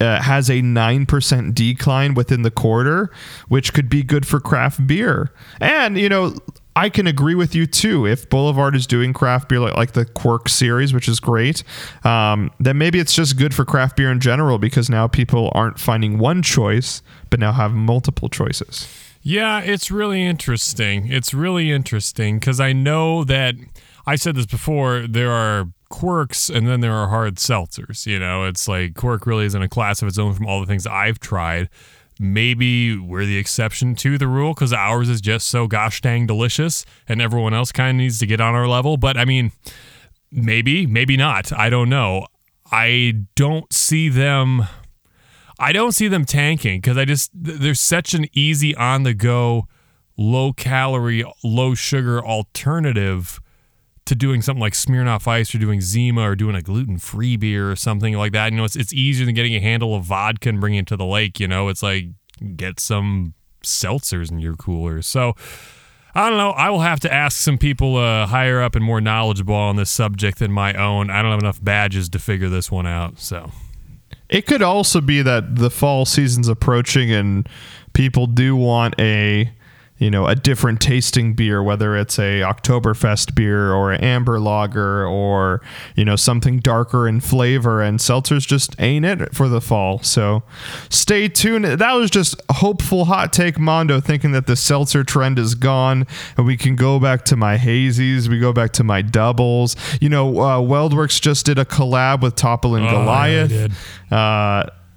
uh, has a 9% decline within the quarter, which could be good for craft beer. And, you know, I can agree with you too. If Boulevard is doing craft beer like, like the Quirk series, which is great, um, then maybe it's just good for craft beer in general because now people aren't finding one choice, but now have multiple choices. Yeah, it's really interesting. It's really interesting because I know that I said this before. There are quirks and then there are hard seltzers. You know, it's like quirk really is in a class of its own from all the things I've tried. Maybe we're the exception to the rule because ours is just so gosh dang delicious and everyone else kind of needs to get on our level. But I mean, maybe, maybe not. I don't know. I don't see them I don't see them tanking because I just there's such an easy on the go, low calorie, low sugar alternative to doing something like Smirnoff Ice or doing Zima or doing a gluten free beer or something like that. You know, it's it's easier than getting a handle of vodka and bringing it to the lake. You know, it's like get some seltzers in your cooler. So. I don't know. I will have to ask some people uh, higher up and more knowledgeable on this subject than my own. I don't have enough badges to figure this one out. So it could also be that the fall season's approaching and people do want a you know a different tasting beer whether it's a oktoberfest beer or an amber lager or you know something darker in flavor and seltzers just ain't it for the fall. So stay tuned. That was just hopeful hot take mondo thinking that the seltzer trend is gone and we can go back to my hazies we go back to my doubles. You know uh, WeldWerks just did a collab with Toppling Oh, yeah, goliath. did.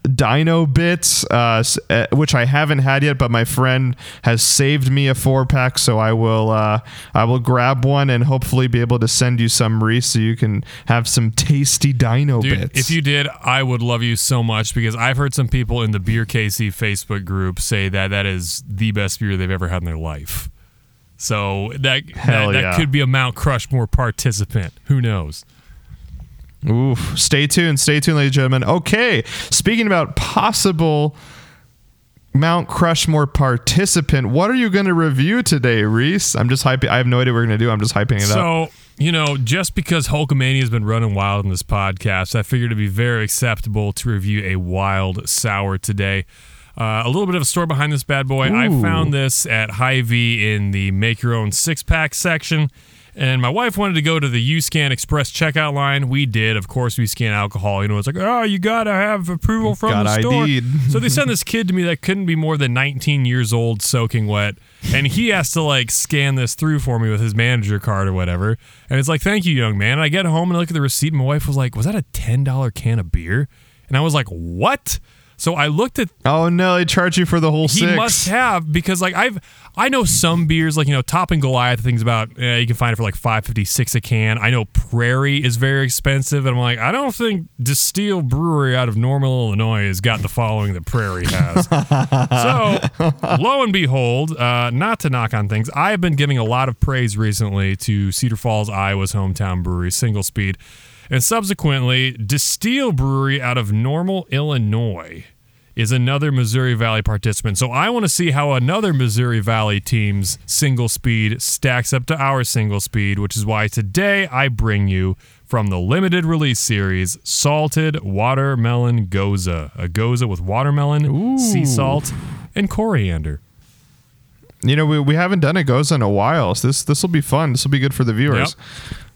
Dino Bits, uh, uh, which I haven't had yet, but my friend has saved me a four pack, so I will uh, I will grab one and hopefully be able to send you some Reese, so you can have some tasty Dino Dude, Bits. if you did, I would love you so much because I've heard some people in the Beer KC Facebook group say that that is the best beer they've ever had in their life. So that Hell that, yeah. that could be a Mount Crushmore participant. Who knows? Oof. Stay tuned. Stay tuned, ladies and gentlemen. Okay. Speaking about possible Mount Crushmore participant, what are you going to review today, Reese? I'm just hyping. I have no idea what we're going to do. I'm just hyping it up. So, you know, just because Hulkamania has been running wild in this podcast, I figured it'd be very acceptable to review a wild sour today. Uh, a little bit of a story behind this bad boy. I found this at Hy-Vee in the make your own six pack section. And my wife wanted to go to the UScan Express checkout line. We did. Of course, we scan alcohol. You know, it's like, oh, you got to have approval from Got the store. ID'd. So they sent this kid to me that couldn't be more than 19 years old, soaking wet, and he has to like scan this through for me with his manager card or whatever. And it's like, "Thank you, young man." And I get home and I look at the receipt. And my wife was like, "Was that a ten dollar can of beer?" And I was like, "What?" So I looked at oh no, they charge you for the whole he six. must have because like I've I know some beers like you know Toppling Goliath things about eh, you can find it for like five fifty six a can. I know Prairie is very expensive, and I'm like I don't think Destihl Brewery out of Normal, Illinois has got the following that Prairie has. so lo and behold, uh, not to knock on things, I have been giving a lot of praise recently to Cedar Falls, Iowa's hometown brewery, Single Speed. And subsequently, Destihl Brewery out of Normal, Illinois is another Missouri Valley participant. So I want to see how another Missouri Valley team's single speed stacks up to our single speed, which is why today I bring you from the limited release series Salted Watermelon Gose. A Gose with watermelon, sea salt, and coriander. You know, we, we haven't done a gose in a while, so this this will be fun. This will be good for the viewers.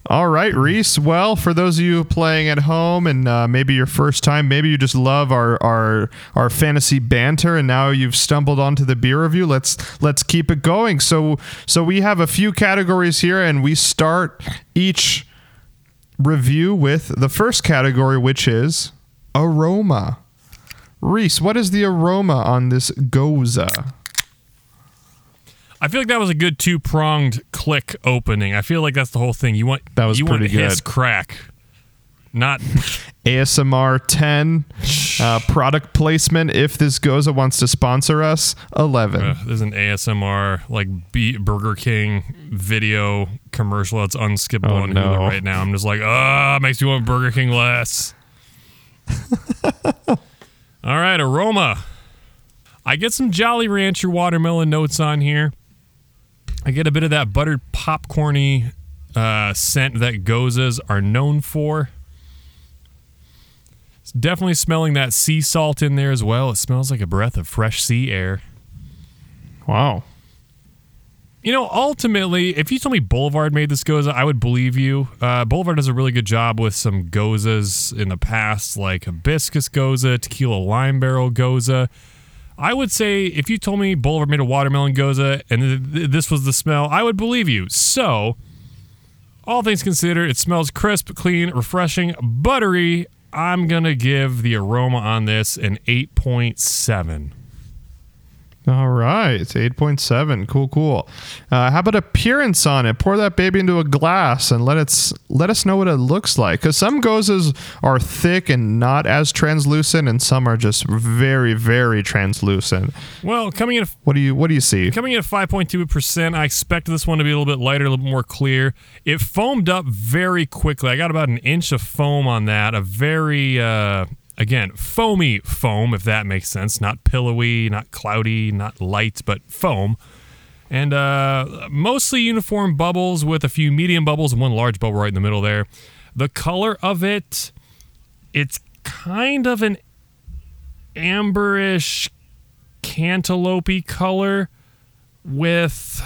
All right, Reese. Well, for those of you playing at home and uh, maybe your first time, maybe you just love our, our our fantasy banter, and now you've stumbled onto the beer review. Let's let's keep it going. So so we have a few categories here, and we start each review with the first category, which is aroma. Reese, what is the aroma on this gose? I feel like that was a good two pronged click opening. I feel like that's the whole thing. You want That was you want pretty hiss good. crack, not ASMR 10 uh, product placement. If this Gose wants to sponsor us, 11. Uh, there's an ASMR like B- Burger King video commercial that's unskippable Oh, on no. Hulu right now. I'm just like, ah, makes me want Burger King less. All right, aroma. I get some Jolly Rancher watermelon notes on here. I get a bit of that buttered popcorny uh, scent that goses are known for. It's definitely smelling that sea salt in there as well. It smells like a breath of fresh sea air. Wow. You know, ultimately, if you told me Boulevard made this Gose, I would believe you. Uh, Boulevard does a really good job with some Goses in the past, like Hibiscus Gose, Tequila Lime Barrel Gose. I would say if you told me Boulevard made a watermelon Gose and th- this was the smell, I would believe you. So, all things considered, it smells crisp, clean, refreshing, buttery. I'm going to give the aroma on this an 8.7. All right. 8.7. Cool, cool. Uh, how about appearance on it? Pour that baby into a glass and let it let us know what it looks like. Because some goses are thick and not as translucent, and some are just very, very translucent. Well, coming in at What do you What do you see? Coming in at 5.2%, I expect this one to be a little bit lighter, a little bit more clear. It foamed up very quickly. I got about an inch of foam on that. A very, uh, again, foamy foam, if that makes sense. Not pillowy, not cloudy, not light, but foam. And uh, mostly uniform bubbles with a few medium bubbles and one large bubble right in the middle there. The color of it, it's kind of an amberish cantaloupe color with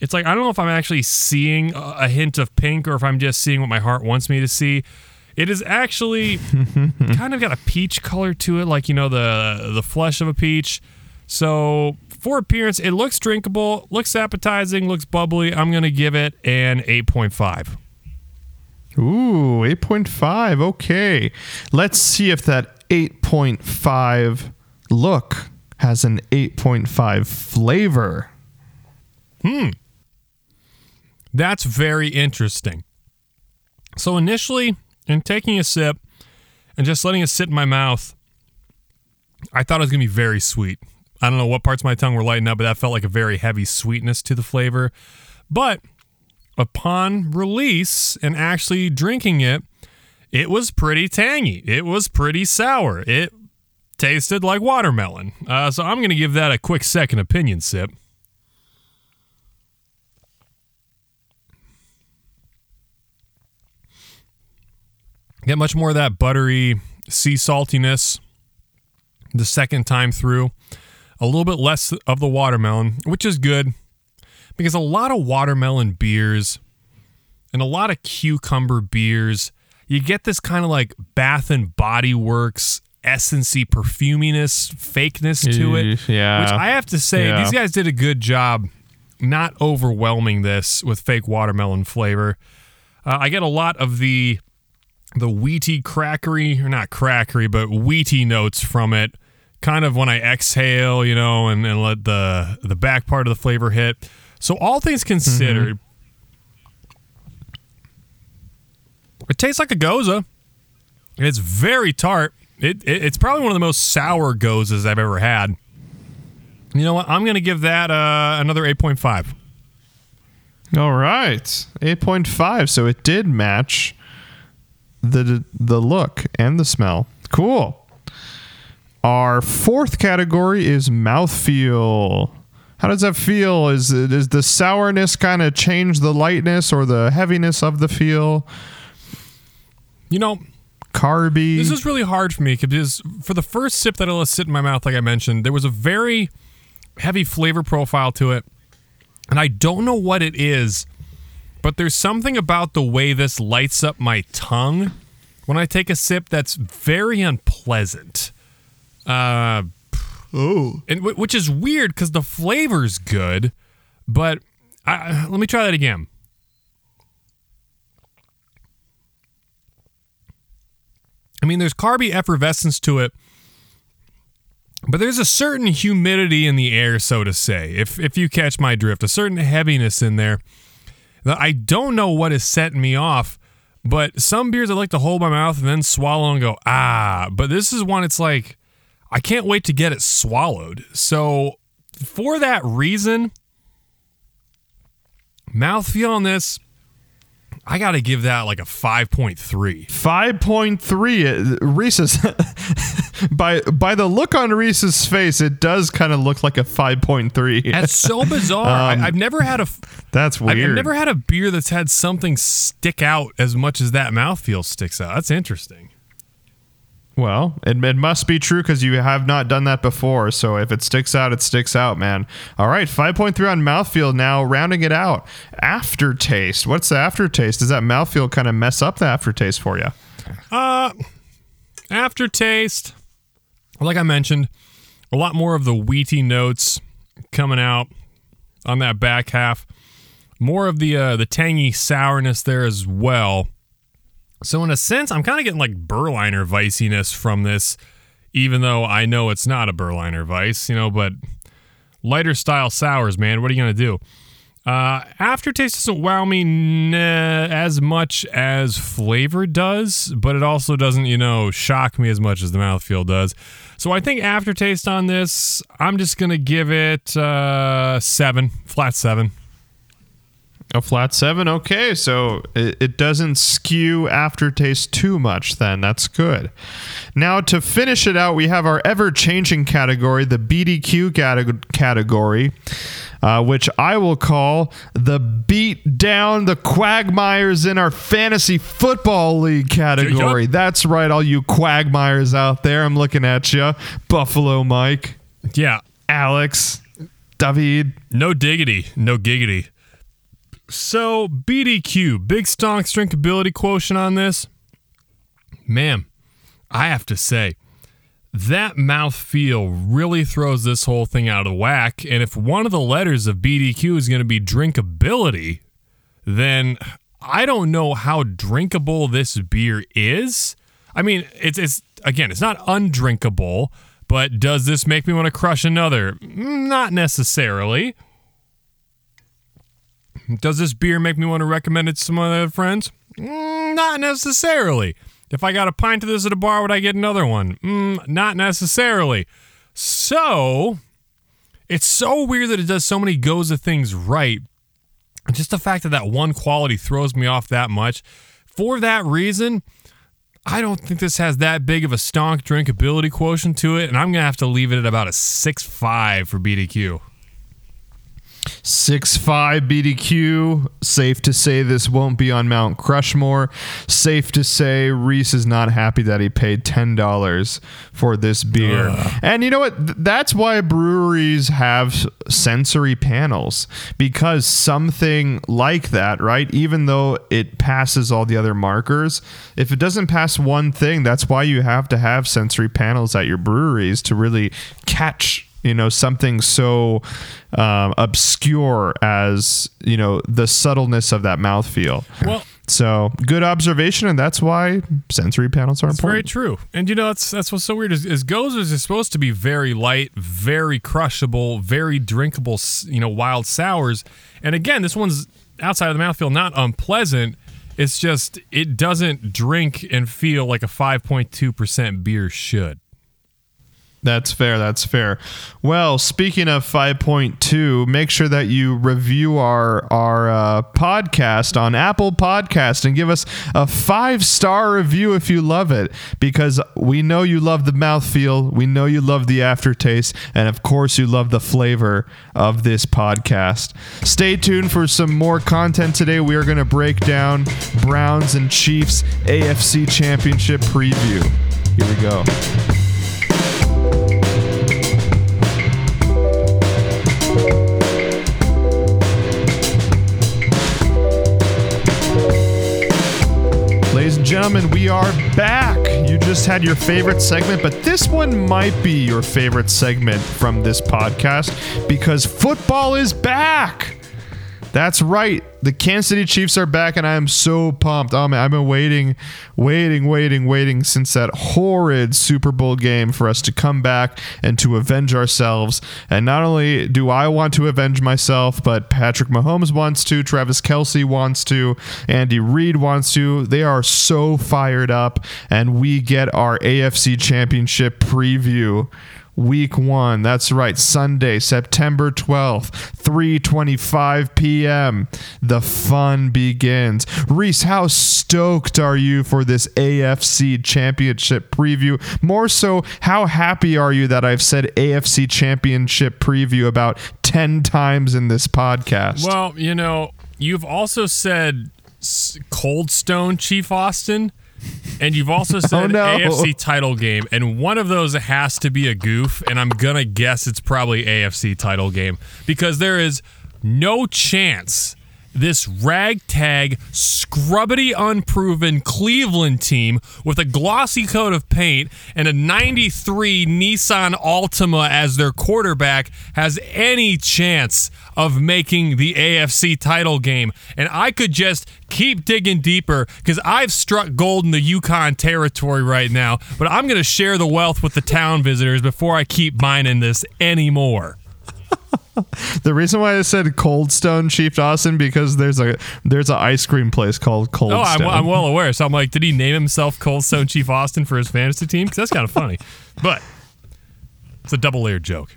it's like I don't know if I'm actually seeing a a hint of pink or if I'm just seeing what my heart wants me to see. It is actually kind of got a peach color to it, like you know the the flesh of a peach. So for appearance, it looks drinkable, looks appetizing, looks bubbly. I'm gonna give it an 8.5. Ooh, 8.5. Okay. Let's see if that 8.5 look has an 8.5 flavor. Hmm. That's very interesting. So initially, in taking a sip and just letting it sit in my mouth, I thought it was gonna be very sweet. I don't know what parts of my tongue were lighting up, but that felt like a very heavy sweetness to the flavor. But upon release and actually drinking it, it was pretty tangy. It was pretty sour. It tasted like watermelon. Uh, so I'm gonna give that a quick second opinion sip. Get much more of that buttery sea saltiness the second time through. A little bit less of the watermelon, which is good because a lot of watermelon beers and a lot of cucumber beers, you get this kind of like Bath and Body Works essency perfuminess, fakeness to it. Yeah. Which I have to say, Yeah. these guys did a good job not overwhelming this with fake watermelon flavor. Uh, I get a lot of the the wheaty crackery, or not crackery, but wheaty notes from it. Kind of when I exhale, you know, and, and let the the back part of the flavor hit. So all things considered, it tastes like a gose. It's very tart. It, it it's probably one of the most sour goses I've ever had. You know what? I'm gonna give that uh, another eight point five. All right. 8.5. So it did match the the look and the smell. Cool. Our fourth category is mouthfeel. How does that feel? Is it is the sourness kind of change the lightness or the heaviness of the feel? You know, Carby. This is really hard for me because for the first sip that I let sit in my mouth, like I mentioned, there was a very heavy flavor profile to it. And I don't know what it is, but there's something about the way this lights up my tongue when I take a sip that's very unpleasant. Uh, oh. and wh- which is weird because the flavor's good, but I, let me try that again. I mean, there's carby effervescence to it, but there's a certain humidity in the air, so to say. If if you catch my drift, a certain heaviness in there I don't know what is setting me off. But some beers I like to hold my mouth and then swallow and go ah. But this is one it's like I can't wait to get it swallowed. So for that reason, mouthfeel on this, I got to give that like a 5.3. 5.3 Uh, Reese's by by the look on Reese's face it does kind of look like a 5.3 That's so bizarre. I, I've never had a that's I've, weird I've never had a beer that's had something stick out as much as that mouthfeel sticks out. That's interesting. Well it, it must be true because you have not done that before. So if it sticks out it sticks out man. All right 5.3 on mouthfeel now rounding it out. Aftertaste. What's the aftertaste? Does that mouthfeel kind of mess up the aftertaste for you Uh, Aftertaste, like I mentioned, a lot more of the wheaty notes coming out on that back half. More of the uh, the tangy sourness there as well. So in a sense, I'm kind of getting like Berliner Weissiness from this, even though I know it's not a Berliner Weisse, you know. But lighter style sours, man. What are you gonna do? Uh, aftertaste doesn't wow me n- as much as flavor does, but it also doesn't, you know, shock me as much as the mouthfeel does. So I think aftertaste on this, I'm just gonna give it uh, seven, flat seven. A flat seven. Okay, so it, it doesn't skew aftertaste too much. Then that's good. Now to finish it out, we have our ever-changing category, the BDQ cate- category, uh, which I will call the beat down the quagmires in our fantasy football league category. That's right, all you quagmires out there. I'm looking at you, Buffalo Mike, Yeah, Alex. David. No diggity, no giggity. So BDQ, big stonks drinkability quotient on this. Man, I have to say, that mouth feel really throws this whole thing out of whack. And if one of the letters of BDQ is going to be drinkability, then I don't know how drinkable this beer is. I mean, it's it's again, it's not undrinkable, but does this make me want to crush another? Mm, Not necessarily. Does this beer make me want to recommend it to some other friends? Mm, Not necessarily. If I got a pint of this at a bar, would I get another one? Mm, not necessarily. So, it's so weird that it does so many goes of things right. Just the fact that that one quality throws me off that much. For that reason, I don't think this has that big of a stonk drinkability quotient to it, and I'm gonna have to leave it at about a six five for BDQ. Six five BDQ. Safe to say this won't be on Mount Crushmore. Safe to say Reese is not happy that he paid ten dollars for this beer. And you know what? Th- That's why breweries have sensory panels because something like that, right? Even though it passes all the other markers, if it doesn't pass one thing, that's why you have to have sensory panels at your breweries to really catch you know something so um, obscure as you know the subtleness of that mouthfeel. Well, So good observation, and that's why sensory panels are important. It's very true. And you know, that's that's what's so weird is, is Gozers is supposed to be very light, very crushable, very drinkable, you know, wild sours. And again, this one's outside of the mouthfeel, not unpleasant. It's just it doesn't drink and feel like a 5.2% beer should. That's fair. That's fair. Well, speaking of 5.2, make sure that you review our our uh, podcast on Apple Podcast and give us a five star review if you love it, because we know you love the mouthfeel, we know you love the aftertaste, and of course you love the flavor of this podcast. Stay tuned for some more content today. We are going to break down Browns and Chiefs AFC Championship preview. Here we go. And gentlemen, we are back. You just had your favorite segment, but this one might be your favorite segment from this podcast because football is back. That's right. The Kansas City Chiefs are back, and I am so pumped. Oh, man, I've been waiting, waiting, waiting, waiting since that horrid Super Bowl game for us to come back and to avenge ourselves. And not only do I want to avenge myself, but Patrick Mahomes wants to, Travis Kelce wants to, Andy Reid wants to. They are so fired up, and we get our AFC Championship preview Week one. That's right. Sunday, September 12th, 3:25 p.m. The fun begins. Reese, how stoked are you for this AFC Championship preview? More so, how happy are you that I've said AFC Championship preview about 10 times in this podcast? Well, you know, you've also said Cold Stone Chief Austin, and you've also oh, said no. AFC title game, and one of those has to be a goof, and I'm gonna guess it's probably AFC title game because there is no chance this ragtag, scrubbity, unproven Cleveland team with a glossy coat of paint and a 93 Nissan Altima as their quarterback has any chance of making the AFC title game. And I could just keep digging deeper because I've struck gold in the Yukon territory right now, but I'm going to share the wealth with the town visitors before I keep mining this anymore. The reason why I said Cold Stone Chief Austin because there's a there's an ice cream place called Cold Oh, I'm, I'm well aware. So I'm like, did he name himself Cold Stone Chief Austin for his fantasy team? Because that's kind of funny. But it's a double layered joke.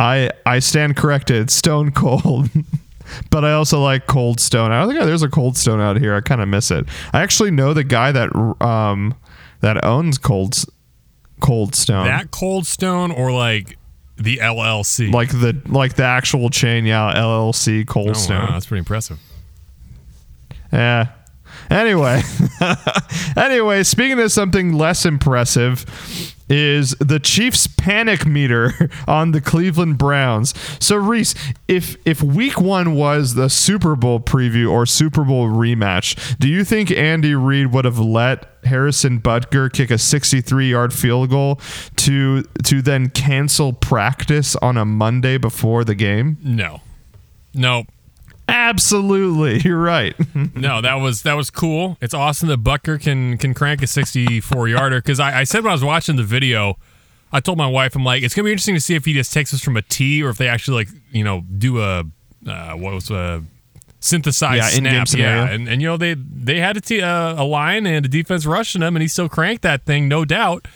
I I stand corrected. Stone Cold. but I also like Cold Stone. I don't think there's a Cold Stone out here. I kind of miss it. I actually know the guy that um that owns Cold Cold Stone. That Cold Stone or like the LLC? like the like the actual chain, yeah, LLC Cold oh, Stone. wow, that's pretty impressive. Yeah. Anyway, anyway, speaking of something less impressive, is the Chiefs panic meter on the Cleveland Browns. So Reese, if if week 1 was the Super Bowl preview or Super Bowl rematch, do you think Andy Reid would have let Harrison Butker kick a 63-yard field goal to to then cancel practice on a Monday before the game? No. No. Absolutely, you're right. no, that was that was cool. It's awesome that Butker can can crank a 64 yarder. Because I, I, said when I was watching the video, I told my wife, I'm like, it's gonna be interesting to see if he just takes us from a T or if they actually like you know do a uh, what was a synthesized yeah, snap. Yeah, and, and you know they they had a, t- uh, a line and a defense rushing him, and he still cranked that thing, no doubt.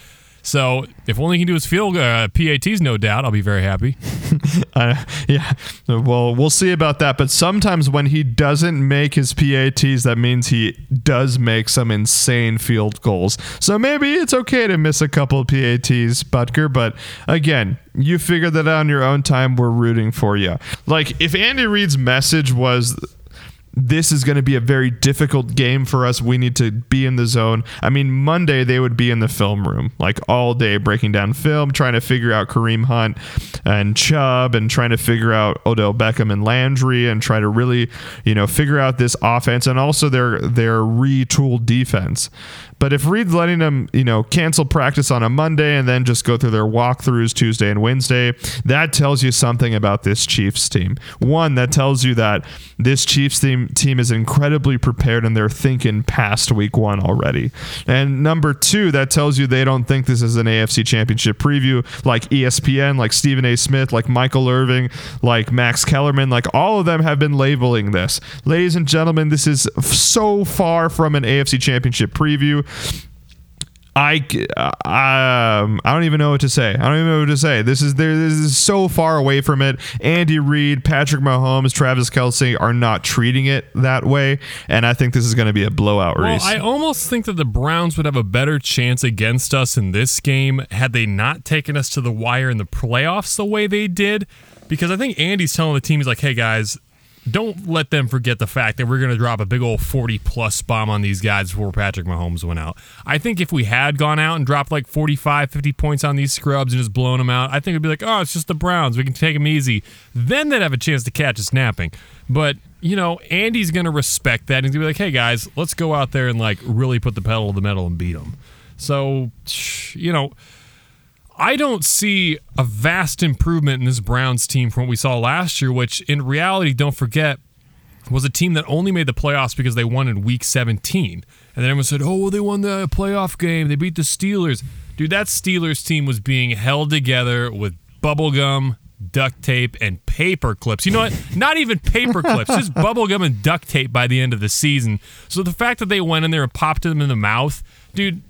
So if only he can do his field uh, PATs, no doubt, I'll be very happy. uh, yeah, well, we'll see about that. But sometimes when he doesn't make his PATs, that means he does make some insane field goals. So maybe it's okay to miss a couple of PATs, Butker. But again, you figure that out on your own time. We're rooting for you. Like if Andy Reid's message was this is going to be a very difficult game for us. We need to be in the zone. I mean, Monday they would be in the film room like all day breaking down film, trying to figure out Kareem Hunt and Chubb and trying to figure out Odell Beckham and Landry and try to really, you know, figure out this offense and also their their retooled defense. But if Reid's letting them, you know, cancel practice on a Monday and then just go through their walkthroughs Tuesday and Wednesday, that tells you something about this Chiefs team. One, that tells you that this Chiefs team team is incredibly prepared and they're thinking past week one already. And number two, that tells you they don't think this is an AFC championship preview like ESPN, like Stephen A. Smith, like Michael Irvin, like Max Kellerman, like all of them have been labeling this. Ladies and gentlemen, this is so far from an AFC championship preview. I, um, I don't even know what to say. I don't even know what to say. This is there. This is so far away from it. Andy Reid, Patrick Mahomes, Travis Kelce are not treating it that way, and I think this is going to be a blowout well, Reese. I almost think that the Browns would have a better chance against us in this game had they not taken us to the wire in the playoffs the way they did. Because I think Andy's telling the team, he's like, "Hey guys, don't let them forget the fact that we're going to drop a big old 40 plus bomb on these guys before Patrick Mahomes went out. I think if we had gone out and dropped like 45, 50 points on these scrubs and just blown them out, I think it'd be like, oh, it's just the Browns. We can take them easy. Then they'd have a chance to catch a snapping. But, you know, Andy's going to respect that. And he's going to be like, hey, guys, let's go out there and like really put the pedal to the metal and beat them. So, you know, I don't see a vast improvement in this Browns team from what we saw last year, which in reality, don't forget, was a team that only made the playoffs because they won in week 17. And then everyone said, oh, well, they won the playoff game. They beat the Steelers. Dude, that Steelers team was being held together with bubblegum, duct tape, and paper clips. You know what? Not even paper clips, just bubblegum and duct tape by the end of the season. So the fact that they went in there and popped them in the mouth, dude,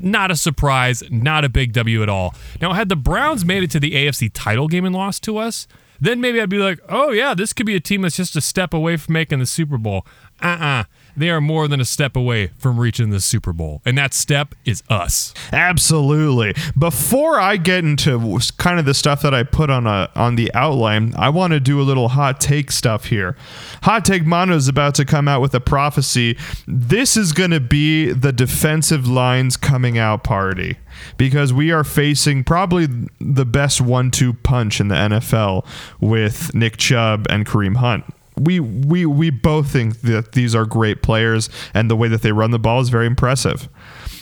not a surprise, not a big W at all. Now, had the Browns made it to the AFC title game and lost to us, then maybe I'd be like, oh, yeah, this could be a team that's just a step away from making the Super Bowl. Uh uh-uh. uh they are more than a step away from reaching the Super Bowl. And that step is us. Absolutely. Before I get into kind of the stuff that I put on a on the outline, I want to do a little hot take stuff here. Hot take Mondo is about to come out with a prophecy. This is going to be the defensive lines coming out party because we are facing probably the best one-two punch in the NFL with Nick Chubb and Kareem Hunt we we we both think that these are great players and the way that they run the ball is very impressive.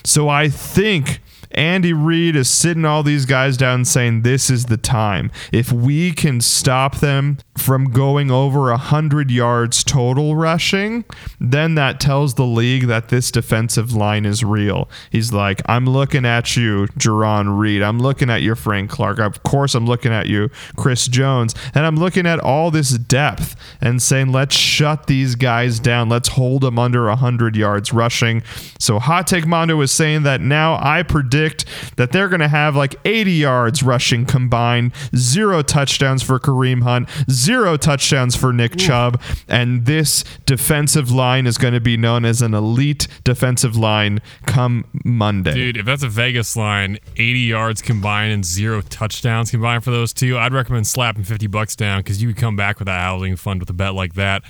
So I think Andy Reid is sitting all these guys down saying this is the time. If we can stop them from going over 100 yards total rushing, then that tells the league that this defensive line is real. He's like, I'm looking at you, Jarran Reed. I'm looking at you, Frank Clark. Of course, I'm looking at you, Chris Jones. And I'm looking at all this depth and saying, let's shut these guys down. Let's hold them under 100 yards rushing. So Hot Take Mondo is saying that now I predict that they're going to have like 80 yards rushing combined, zero touchdowns for Kareem Hunt, zero touchdowns for Nick Chubb, and this defensive line is going to be known as an elite defensive line come Monday. Dude, if that's a Vegas line, 80 yards combined and zero touchdowns combined for those two, I'd recommend slapping 50 bucks down because you could come back with that housing fund with a bet like that.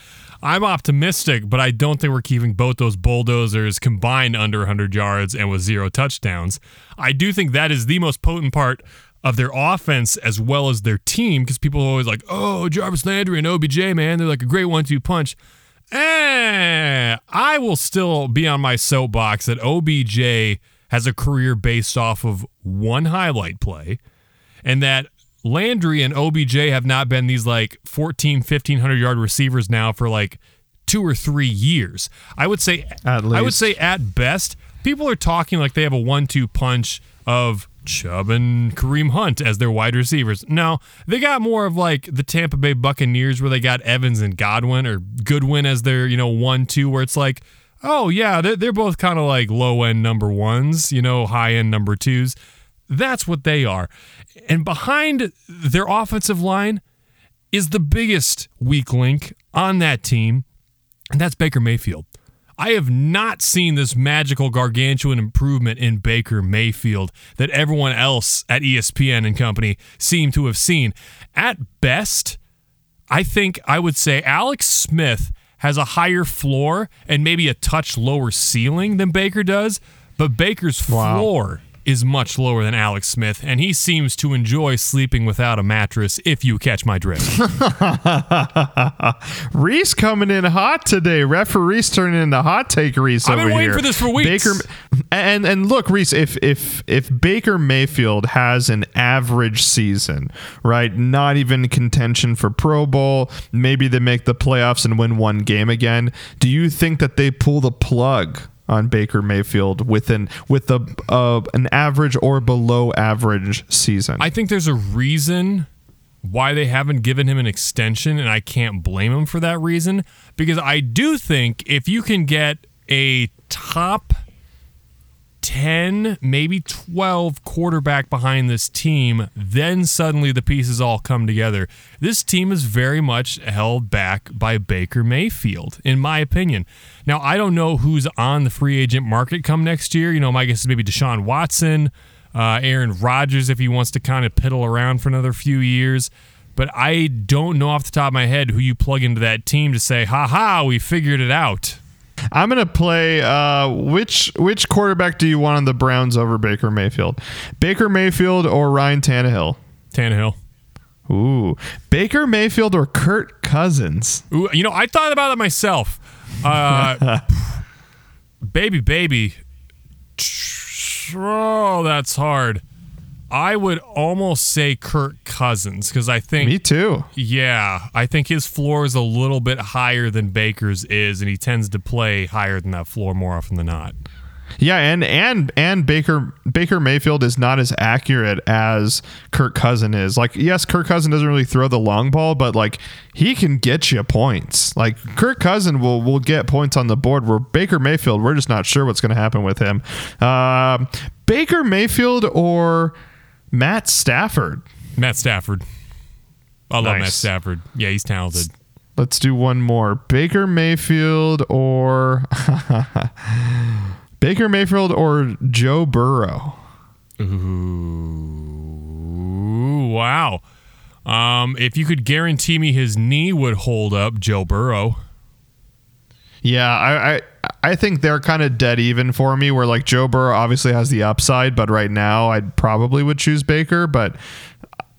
I'm optimistic, but I don't think we're keeping both those bulldozers combined under 100 yards and with zero touchdowns. I do think that is the most potent part of their offense as well as their team because people are always like, oh, Jarvis Landry and OBJ, man, they're like a great one two punch. Eh, I will still be on my soapbox that OBJ has a career based off of one highlight play and that Landry and OBJ have not been these like 14, 1500 yard receivers now for like two or three years. I would say, At least. I would say at best, people are talking like they have a one two punch of Chubb and Kareem Hunt as their wide receivers. No, they got more of like the Tampa Bay Buccaneers where they got Evans and Godwin or Goodwin as their, you know, one two, where it's like, oh, yeah, they're, they're both kind of like low end number ones, you know, high end number twos. That's what they are. And behind their offensive line is the biggest weak link on that team, and that's Baker Mayfield. I have not seen this magical gargantuan improvement in Baker Mayfield that everyone else at ESPN and company seem to have seen. At best, I think I would say Alex Smith has a higher floor and maybe a touch lower ceiling than Baker does, but Baker's Wow. floor is much lower than Alex Smith, and he seems to enjoy sleeping without a mattress, if you catch my drift. Reese coming in hot today. Referee's turning into hot take Reese I've been waiting here. for this for weeks. Baker and and look, Reese, if if if Baker Mayfield has an average season, right, not even contention for Pro Bowl, maybe they make the playoffs and win one game again. Do you think that they pull the plug? On Baker Mayfield within with a uh, an average or below average season. I think there's a reason why they haven't given him an extension, and I can't blame him for that reason because I do think if you can get a top 10, maybe 12 quarterback behind this team, then suddenly the pieces all come together. This team is very much held back by Baker Mayfield, in my opinion. Now, I don't know who's on the free agent market come next year. You know, my guess is maybe Deshaun Watson, uh, Aaron Rodgers, if he wants to kind of piddle around for another few years. But I don't know off the top of my head who you plug into that team to say, ha ha, we figured it out. I'm gonna play. Uh, which which quarterback do you want on the Browns over Baker Mayfield? Baker Mayfield or Ryan Tannehill? Tannehill. Ooh, Baker Mayfield or Kirk Cousins? Ooh, you know, I thought about it myself. Uh, baby, baby. Oh, that's hard. I would almost say Kirk Cousins because I think, Me too. yeah, I think his floor is a little bit higher than Baker's is, and he tends to play higher than that floor more often than not. Yeah, and and and Baker Baker Mayfield is not as accurate as Kirk Cousin is. Like, yes, Kirk Cousin doesn't really throw the long ball, but like he can get you points. Like Kirk Cousin will will get points on the board. Where Baker Mayfield, we're just not sure what's going to happen with him. Um, Baker Mayfield or Matt Stafford. Matt Stafford. I love Matt Stafford. Yeah, he's talented. Let's do one more. Baker Mayfield or Baker Mayfield or Joe Burrow. Ooh, wow. Um, if you could guarantee me his knee would hold up, Joe Burrow. Yeah, I I, I think they're kind of dead even for me. Where like Joe Burrow obviously has the upside, but right now I probably would choose Baker. But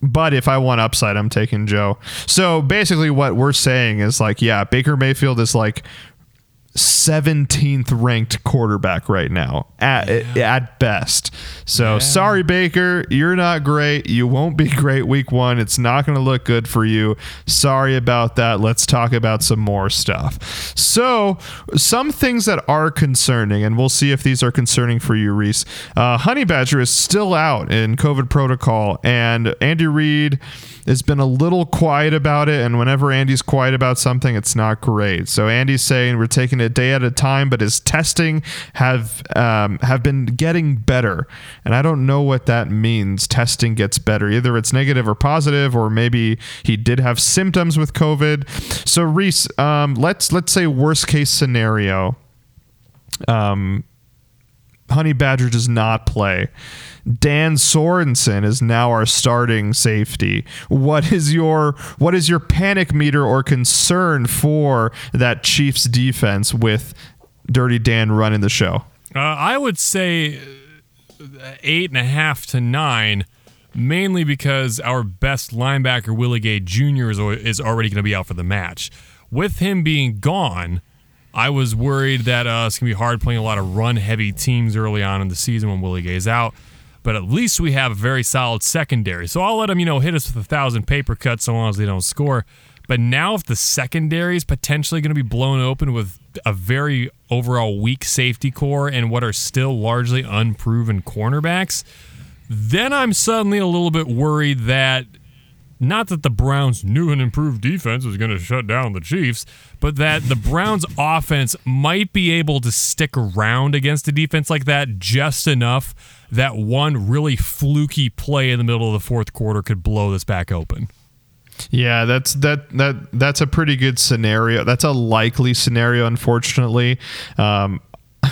but if I want upside, I'm taking Joe. So basically, what we're saying is like, yeah, Baker Mayfield is like 17th ranked quarterback right now at at best. So sorry Baker, you're not great. You won't be great week 1. It's not going to look good for you. Sorry about that. Let's talk about some more stuff. So, some things that are concerning and we'll see if these are concerning for you Reese. Uh, Honey Badger is still out in COVID protocol and Andy Reid has been a little quiet about it and whenever Andy's quiet about something it's not great. So Andy's saying we're taking it day at a time but his testing have um, have been getting better. And I don't know what that means. Testing gets better. Either it's negative or positive or maybe he did have symptoms with COVID. So Reese, um, let's let's say worst case scenario um, Honey Badger does not play. Dan Sorensen is now our starting safety. What is your what is your panic meter or concern for that Chiefs defense with Dirty Dan running the show? Uh, I would say eight and a half to nine, mainly because our best linebacker Willie Gay Jr. is is already going to be out for the match. With him being gone, I was worried that uh, it's going to be hard playing a lot of run heavy teams early on in the season when Willie Gay's out. But at least we have a very solid secondary. So I'll let them, you know, hit us with a thousand paper cuts so long as they don't score. But now, if the secondary is potentially going to be blown open with a very overall weak safety core and what are still largely unproven cornerbacks, then I'm suddenly a little bit worried that not that the Browns' new and improved defense is going to shut down the Chiefs, but that the Browns' offense might be able to stick around against a defense like that just enough that one really fluky play in the middle of the fourth quarter could blow this back open. Yeah, that's that that that's a pretty good scenario. That's a likely scenario, unfortunately. Um,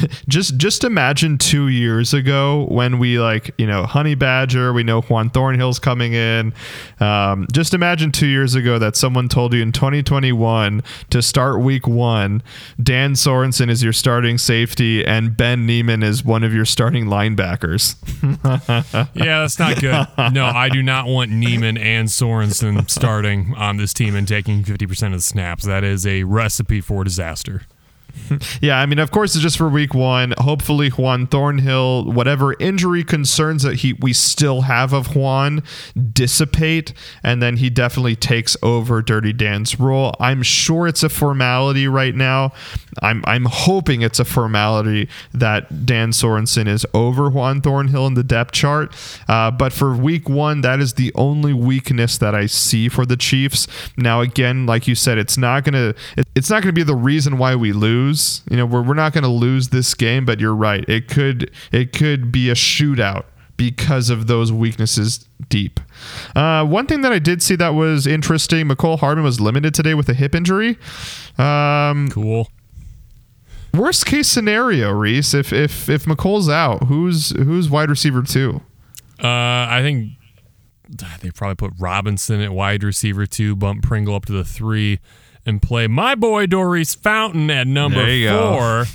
just just imagine two years ago when we like you know honey badger we know juan thornhill's coming in. Um, just imagine two years ago that someone told you in 2021 to start week one dan sorensen is your starting safety and ben Niemann is one of your starting linebackers. Yeah that's not good. No i do not want Niemann and sorensen starting on this team and taking 50% of the snaps. That is a recipe for disaster yeah, I mean, of course, it's just for week one. Hopefully, Juan Thornhill, whatever injury concerns that he we still have of Juan, dissipate, and then he definitely takes over Dirty Dan's role. I'm sure it's a formality right now. I'm I'm hoping it's a formality that Dan Sorensen is over Juan Thornhill in the depth chart. Uh, but for week one, that is the only weakness that I see for the Chiefs. Now, again, like you said, it's not gonna it, it's not gonna be the reason why we lose lose. You know, we're, we're not going to lose this game, but you're right. It could it could be a shootout because of those weaknesses deep. Uh, one thing that I did see that was interesting, Mecole Hardman was limited today with a hip injury. Um, cool. Worst case scenario, Reese, if if if Mecole's out, who's who's wide receiver two? Uh, I think they probably put Robinson at wide receiver two, bump Pringle up to the three and play my boy Daurice Fountain at number four.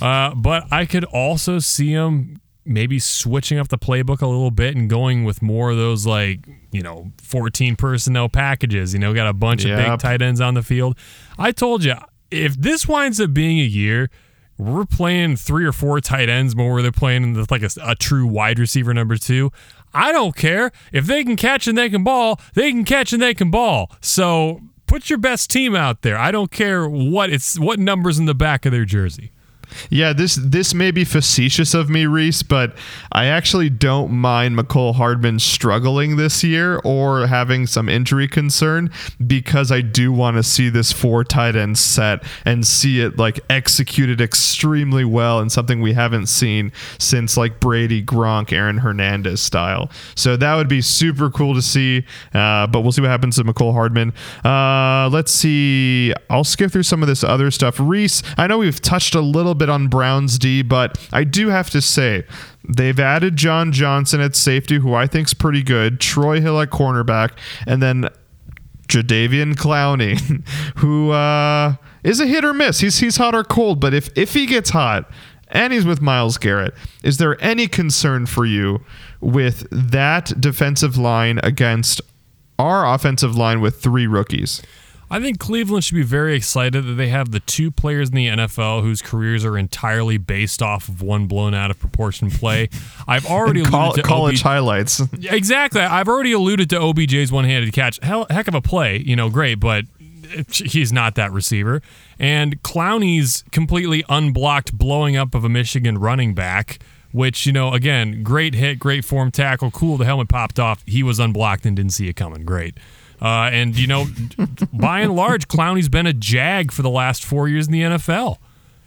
Uh, but I could also see him maybe switching up the playbook a little bit and going with more of those like you know 14 personnel packages. You know, got a bunch yep. of big tight ends on the field. I told you if this winds up being a year we're playing three or four tight ends more where they're playing like a, a, true wide receiver number two. I don't care. If they can catch and they can ball, they can catch and they can ball. So put your best team out there. I don't care what it's what numbers in the back of their jersey. Yeah, this this may be facetious of me, Reese, but I actually don't mind Mecole Hardman struggling this year or having some injury concern because I do want to see this four tight end set and see it like executed extremely well and something we haven't seen since like Brady, Gronk, Aaron Hernandez style. So that would be super cool to see. Uh, but we'll see what happens to Mecole Hardman. Uh, let's see. I'll skip through some of this other stuff. Reese, I know we've touched a little bit bit on Browns D, but I do have to say they've added John Johnson at safety, who I think's pretty good. Troy Hill at cornerback, and then Jadeveon Clowney, who uh, is a hit or miss. He's he's hot or cold, but if if he gets hot and he's with Myles Garrett, is there any concern for you with that defensive line against our offensive line with three rookies? I think Cleveland should be very excited that they have the two players in the NFL whose careers are entirely based off of one blown out of proportion play. I've already call, college OB- highlights. exactly. I've already alluded to OBJ's one handed catch. Hell, heck of a play, you know, great, but he's not that receiver. And Clowney's completely unblocked blowing up of a Michigan running back which you know again great hit great form tackle cool the helmet popped off he was unblocked and didn't see it coming great uh, and, you know, by and large, Clowney's been a jag for the last four years in the NFL.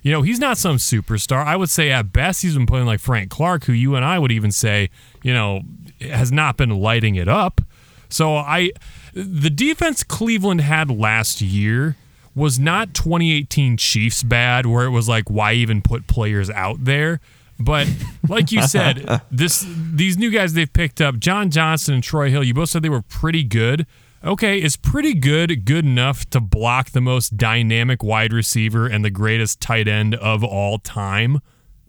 You know, he's not some superstar. I would say at best he's been playing like Frank Clark, who you and I would even say, you know, has not been lighting it up. So I the defense Cleveland had last year was not 2018 Chiefs bad where it was like why even put players out there? But like you said, this these new guys they've picked up, John Johnson and Troy Hill, you both said they were pretty good okay, is pretty good good enough to block the most dynamic wide receiver and the greatest tight end of all time?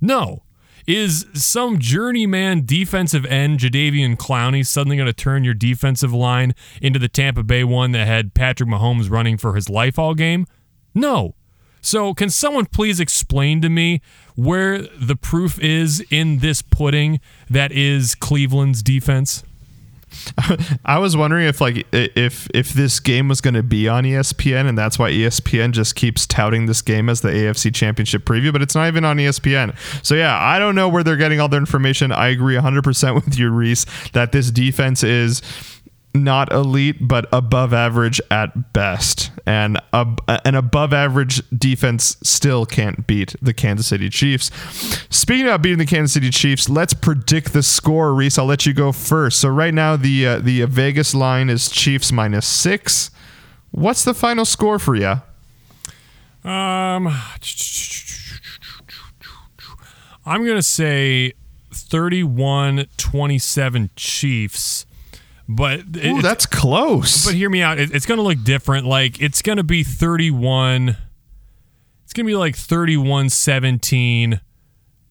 No. Is some journeyman defensive end, Jadeveon Clowney, suddenly going to turn your defensive line into the Tampa Bay one that had Patrick Mahomes running for his life all game? No. So, can someone please explain to me where the proof is in this pudding that is Cleveland's defense? I was wondering if like if if this game was going to be on ESPN and that's why ESPN just keeps touting this game as the AFC Championship preview, but it's not even on ESPN. So yeah, I don't know where they're getting all their information. I agree 100% with you Reese that this defense is not elite, but above average at best. And an above average defense still can't beat the Kansas City Chiefs. Speaking of beating the Kansas City Chiefs, let's predict the score. Reese, I'll let you go first. So right now the uh, the Vegas line is Chiefs minus six. What's the final score for you? Um, I'm gonna say 31-27 Chiefs. But Ooh, that's close. But hear me out. It, it's going to look different. Like it's going to be 31. It's going to be like 31 17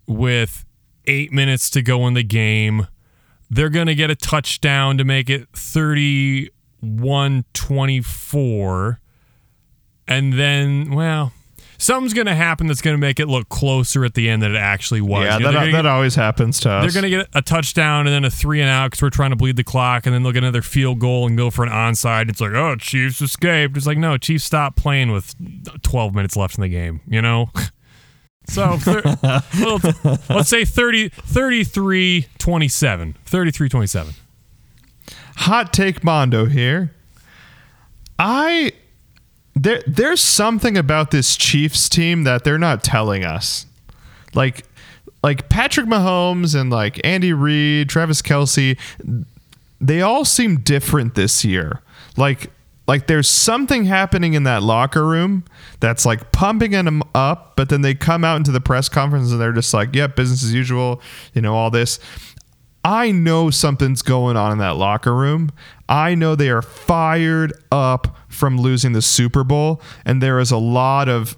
with eight minutes to go in the game. They're going to get a touchdown to make it 31 24. And then, well, something's going to happen that's going to make it look closer at the end than it actually was. Yeah, You know, that, that get- always happens to us. they're going to get a touchdown and then a three and out because we're trying to bleed the clock, and then they'll get another field goal and go for an onside. It's like, oh, Chiefs escaped. It's like, no, Chiefs stopped playing with 12 minutes left in the game, you know? So thir- well, let's say 30, 33 27. 33 27. hot take Mondo here. I there there's something about this Chiefs team that they're not telling us. Like like Patrick Mahomes and like Andy Reid, Travis Kelce, they all seem different this year. Like like there's something happening in that locker room that's like pumping them up, but then they come out into the press conference and they're just like, "Yep, business as usual," you know, all this. I know something's going on in that locker room. I know they are fired up from losing the Super Bowl, and there is a lot of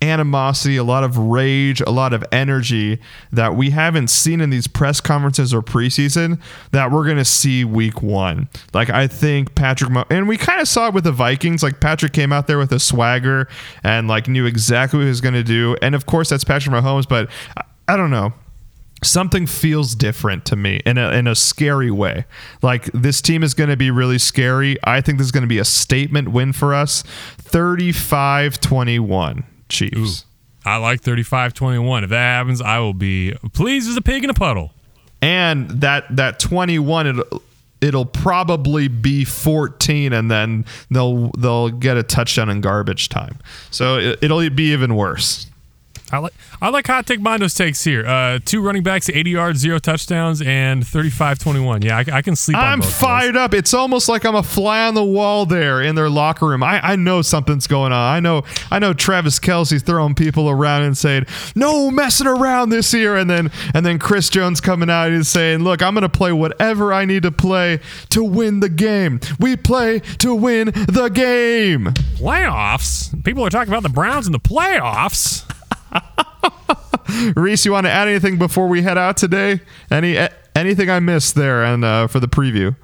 animosity, a lot of rage, a lot of energy that we haven't seen in these press conferences or preseason that we're going to see week one. Like, I think Patrick, Mo- and we kind of saw it with the Vikings. Like, Patrick came out there with a swagger and, like, knew exactly what he was going to do. And, of course, that's Patrick Mahomes, but I, I don't know something feels different to me in a, in a scary way. Like this team is going to be really scary. I think this is going to be a statement win for us. 35-21 Chiefs. I like 35 21. If that happens, I will be pleased as a pig in a puddle. And that that 21 it'll, it'll probably be 14 and then they'll they'll get a touchdown in garbage time. So it, it'll be even worse. I like I like hot take Mondo's takes here. Uh, two running backs, 80 yards, zero touchdowns, and 35-21. Yeah, I, I can sleep. I'm both those. fired up. It's almost like I'm a fly on the wall there in their locker room. I, I know something's going on. I know I know Travis Kelce's throwing people around and saying, No messing around this year. And then and then Chris Jones coming out and saying, Look, I'm gonna play whatever I need to play to win the game. We play to win the game. Playoffs. People are talking about the Browns in the playoffs. Reese, you want to add anything before we head out today? Any anything I missed there and uh, for the preview?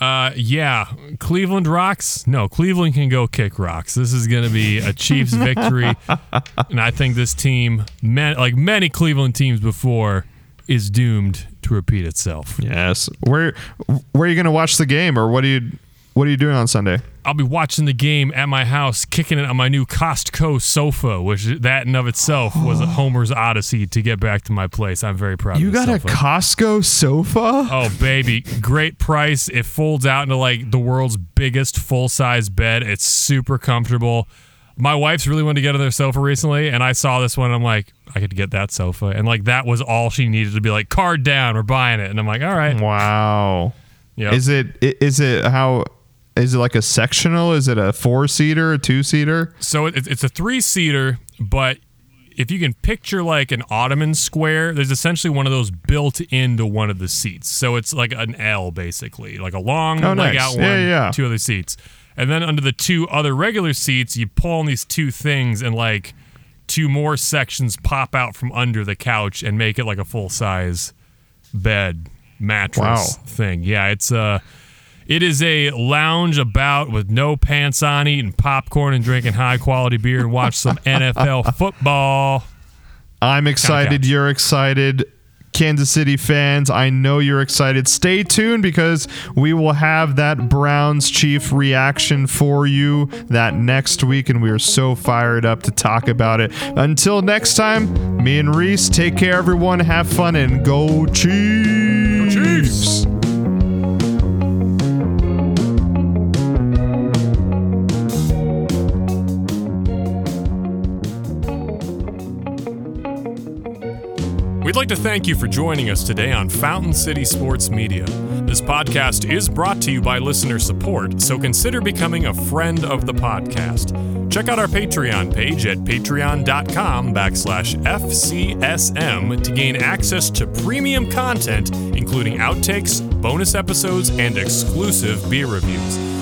Uh, yeah, Cleveland rocks. No, Cleveland can go kick rocks. This is going to be a Chiefs victory, and I think this team, man, like many Cleveland teams before, is doomed to repeat itself. Yes. Where where are you gonna watch the game or what are you what are you doing on Sunday? I'll be watching the game at my house, kicking it on my new Costco sofa, which that in of itself was a Homer's odyssey to get back to my place. I'm very proud. You got a. Costco sofa? Oh baby, great price. It folds out into like the world's biggest full size bed. It's super comfortable. My wife's really wanted to get on their sofa recently, and I saw this one. And I'm like, I could get that sofa, and like that was all she needed to be like, card down, we're buying it. And I'm like, all right, Wow. yeah. Is it? Is it how is it like a sectional? Is it a four seater, a two seater? So it, it's a three seater, but if you can picture like an ottoman square, there's essentially one of those built into one of the seats. So it's like an L basically, like a long Oh, leg nice. out Yeah, one, yeah. two other seats. And then under the two other regular seats, you pull on these two things and like two more sections pop out from under the couch and make it like a full size bed mattress Wow. thing. Yeah, it's uh it is a lounge about with no pants on, eating popcorn and drinking high quality beer and watch some NFL football. I'm excited. You're excited. Kansas City fans, I know you're excited. Stay tuned because we will have that Browns Chief reaction for you that next week, and we are so fired up to talk about it. Until next time, me and Reese, take care, everyone. Have fun and go Chiefs. Chiefs. We'd like to thank you for joining us today on Fountain City Sports Media. This podcast is brought to you by listener support, so consider becoming a friend of the podcast. Check out our Patreon page at patreon.com backslash FCSM to gain access to premium content, including outtakes, bonus episodes, and exclusive beer reviews.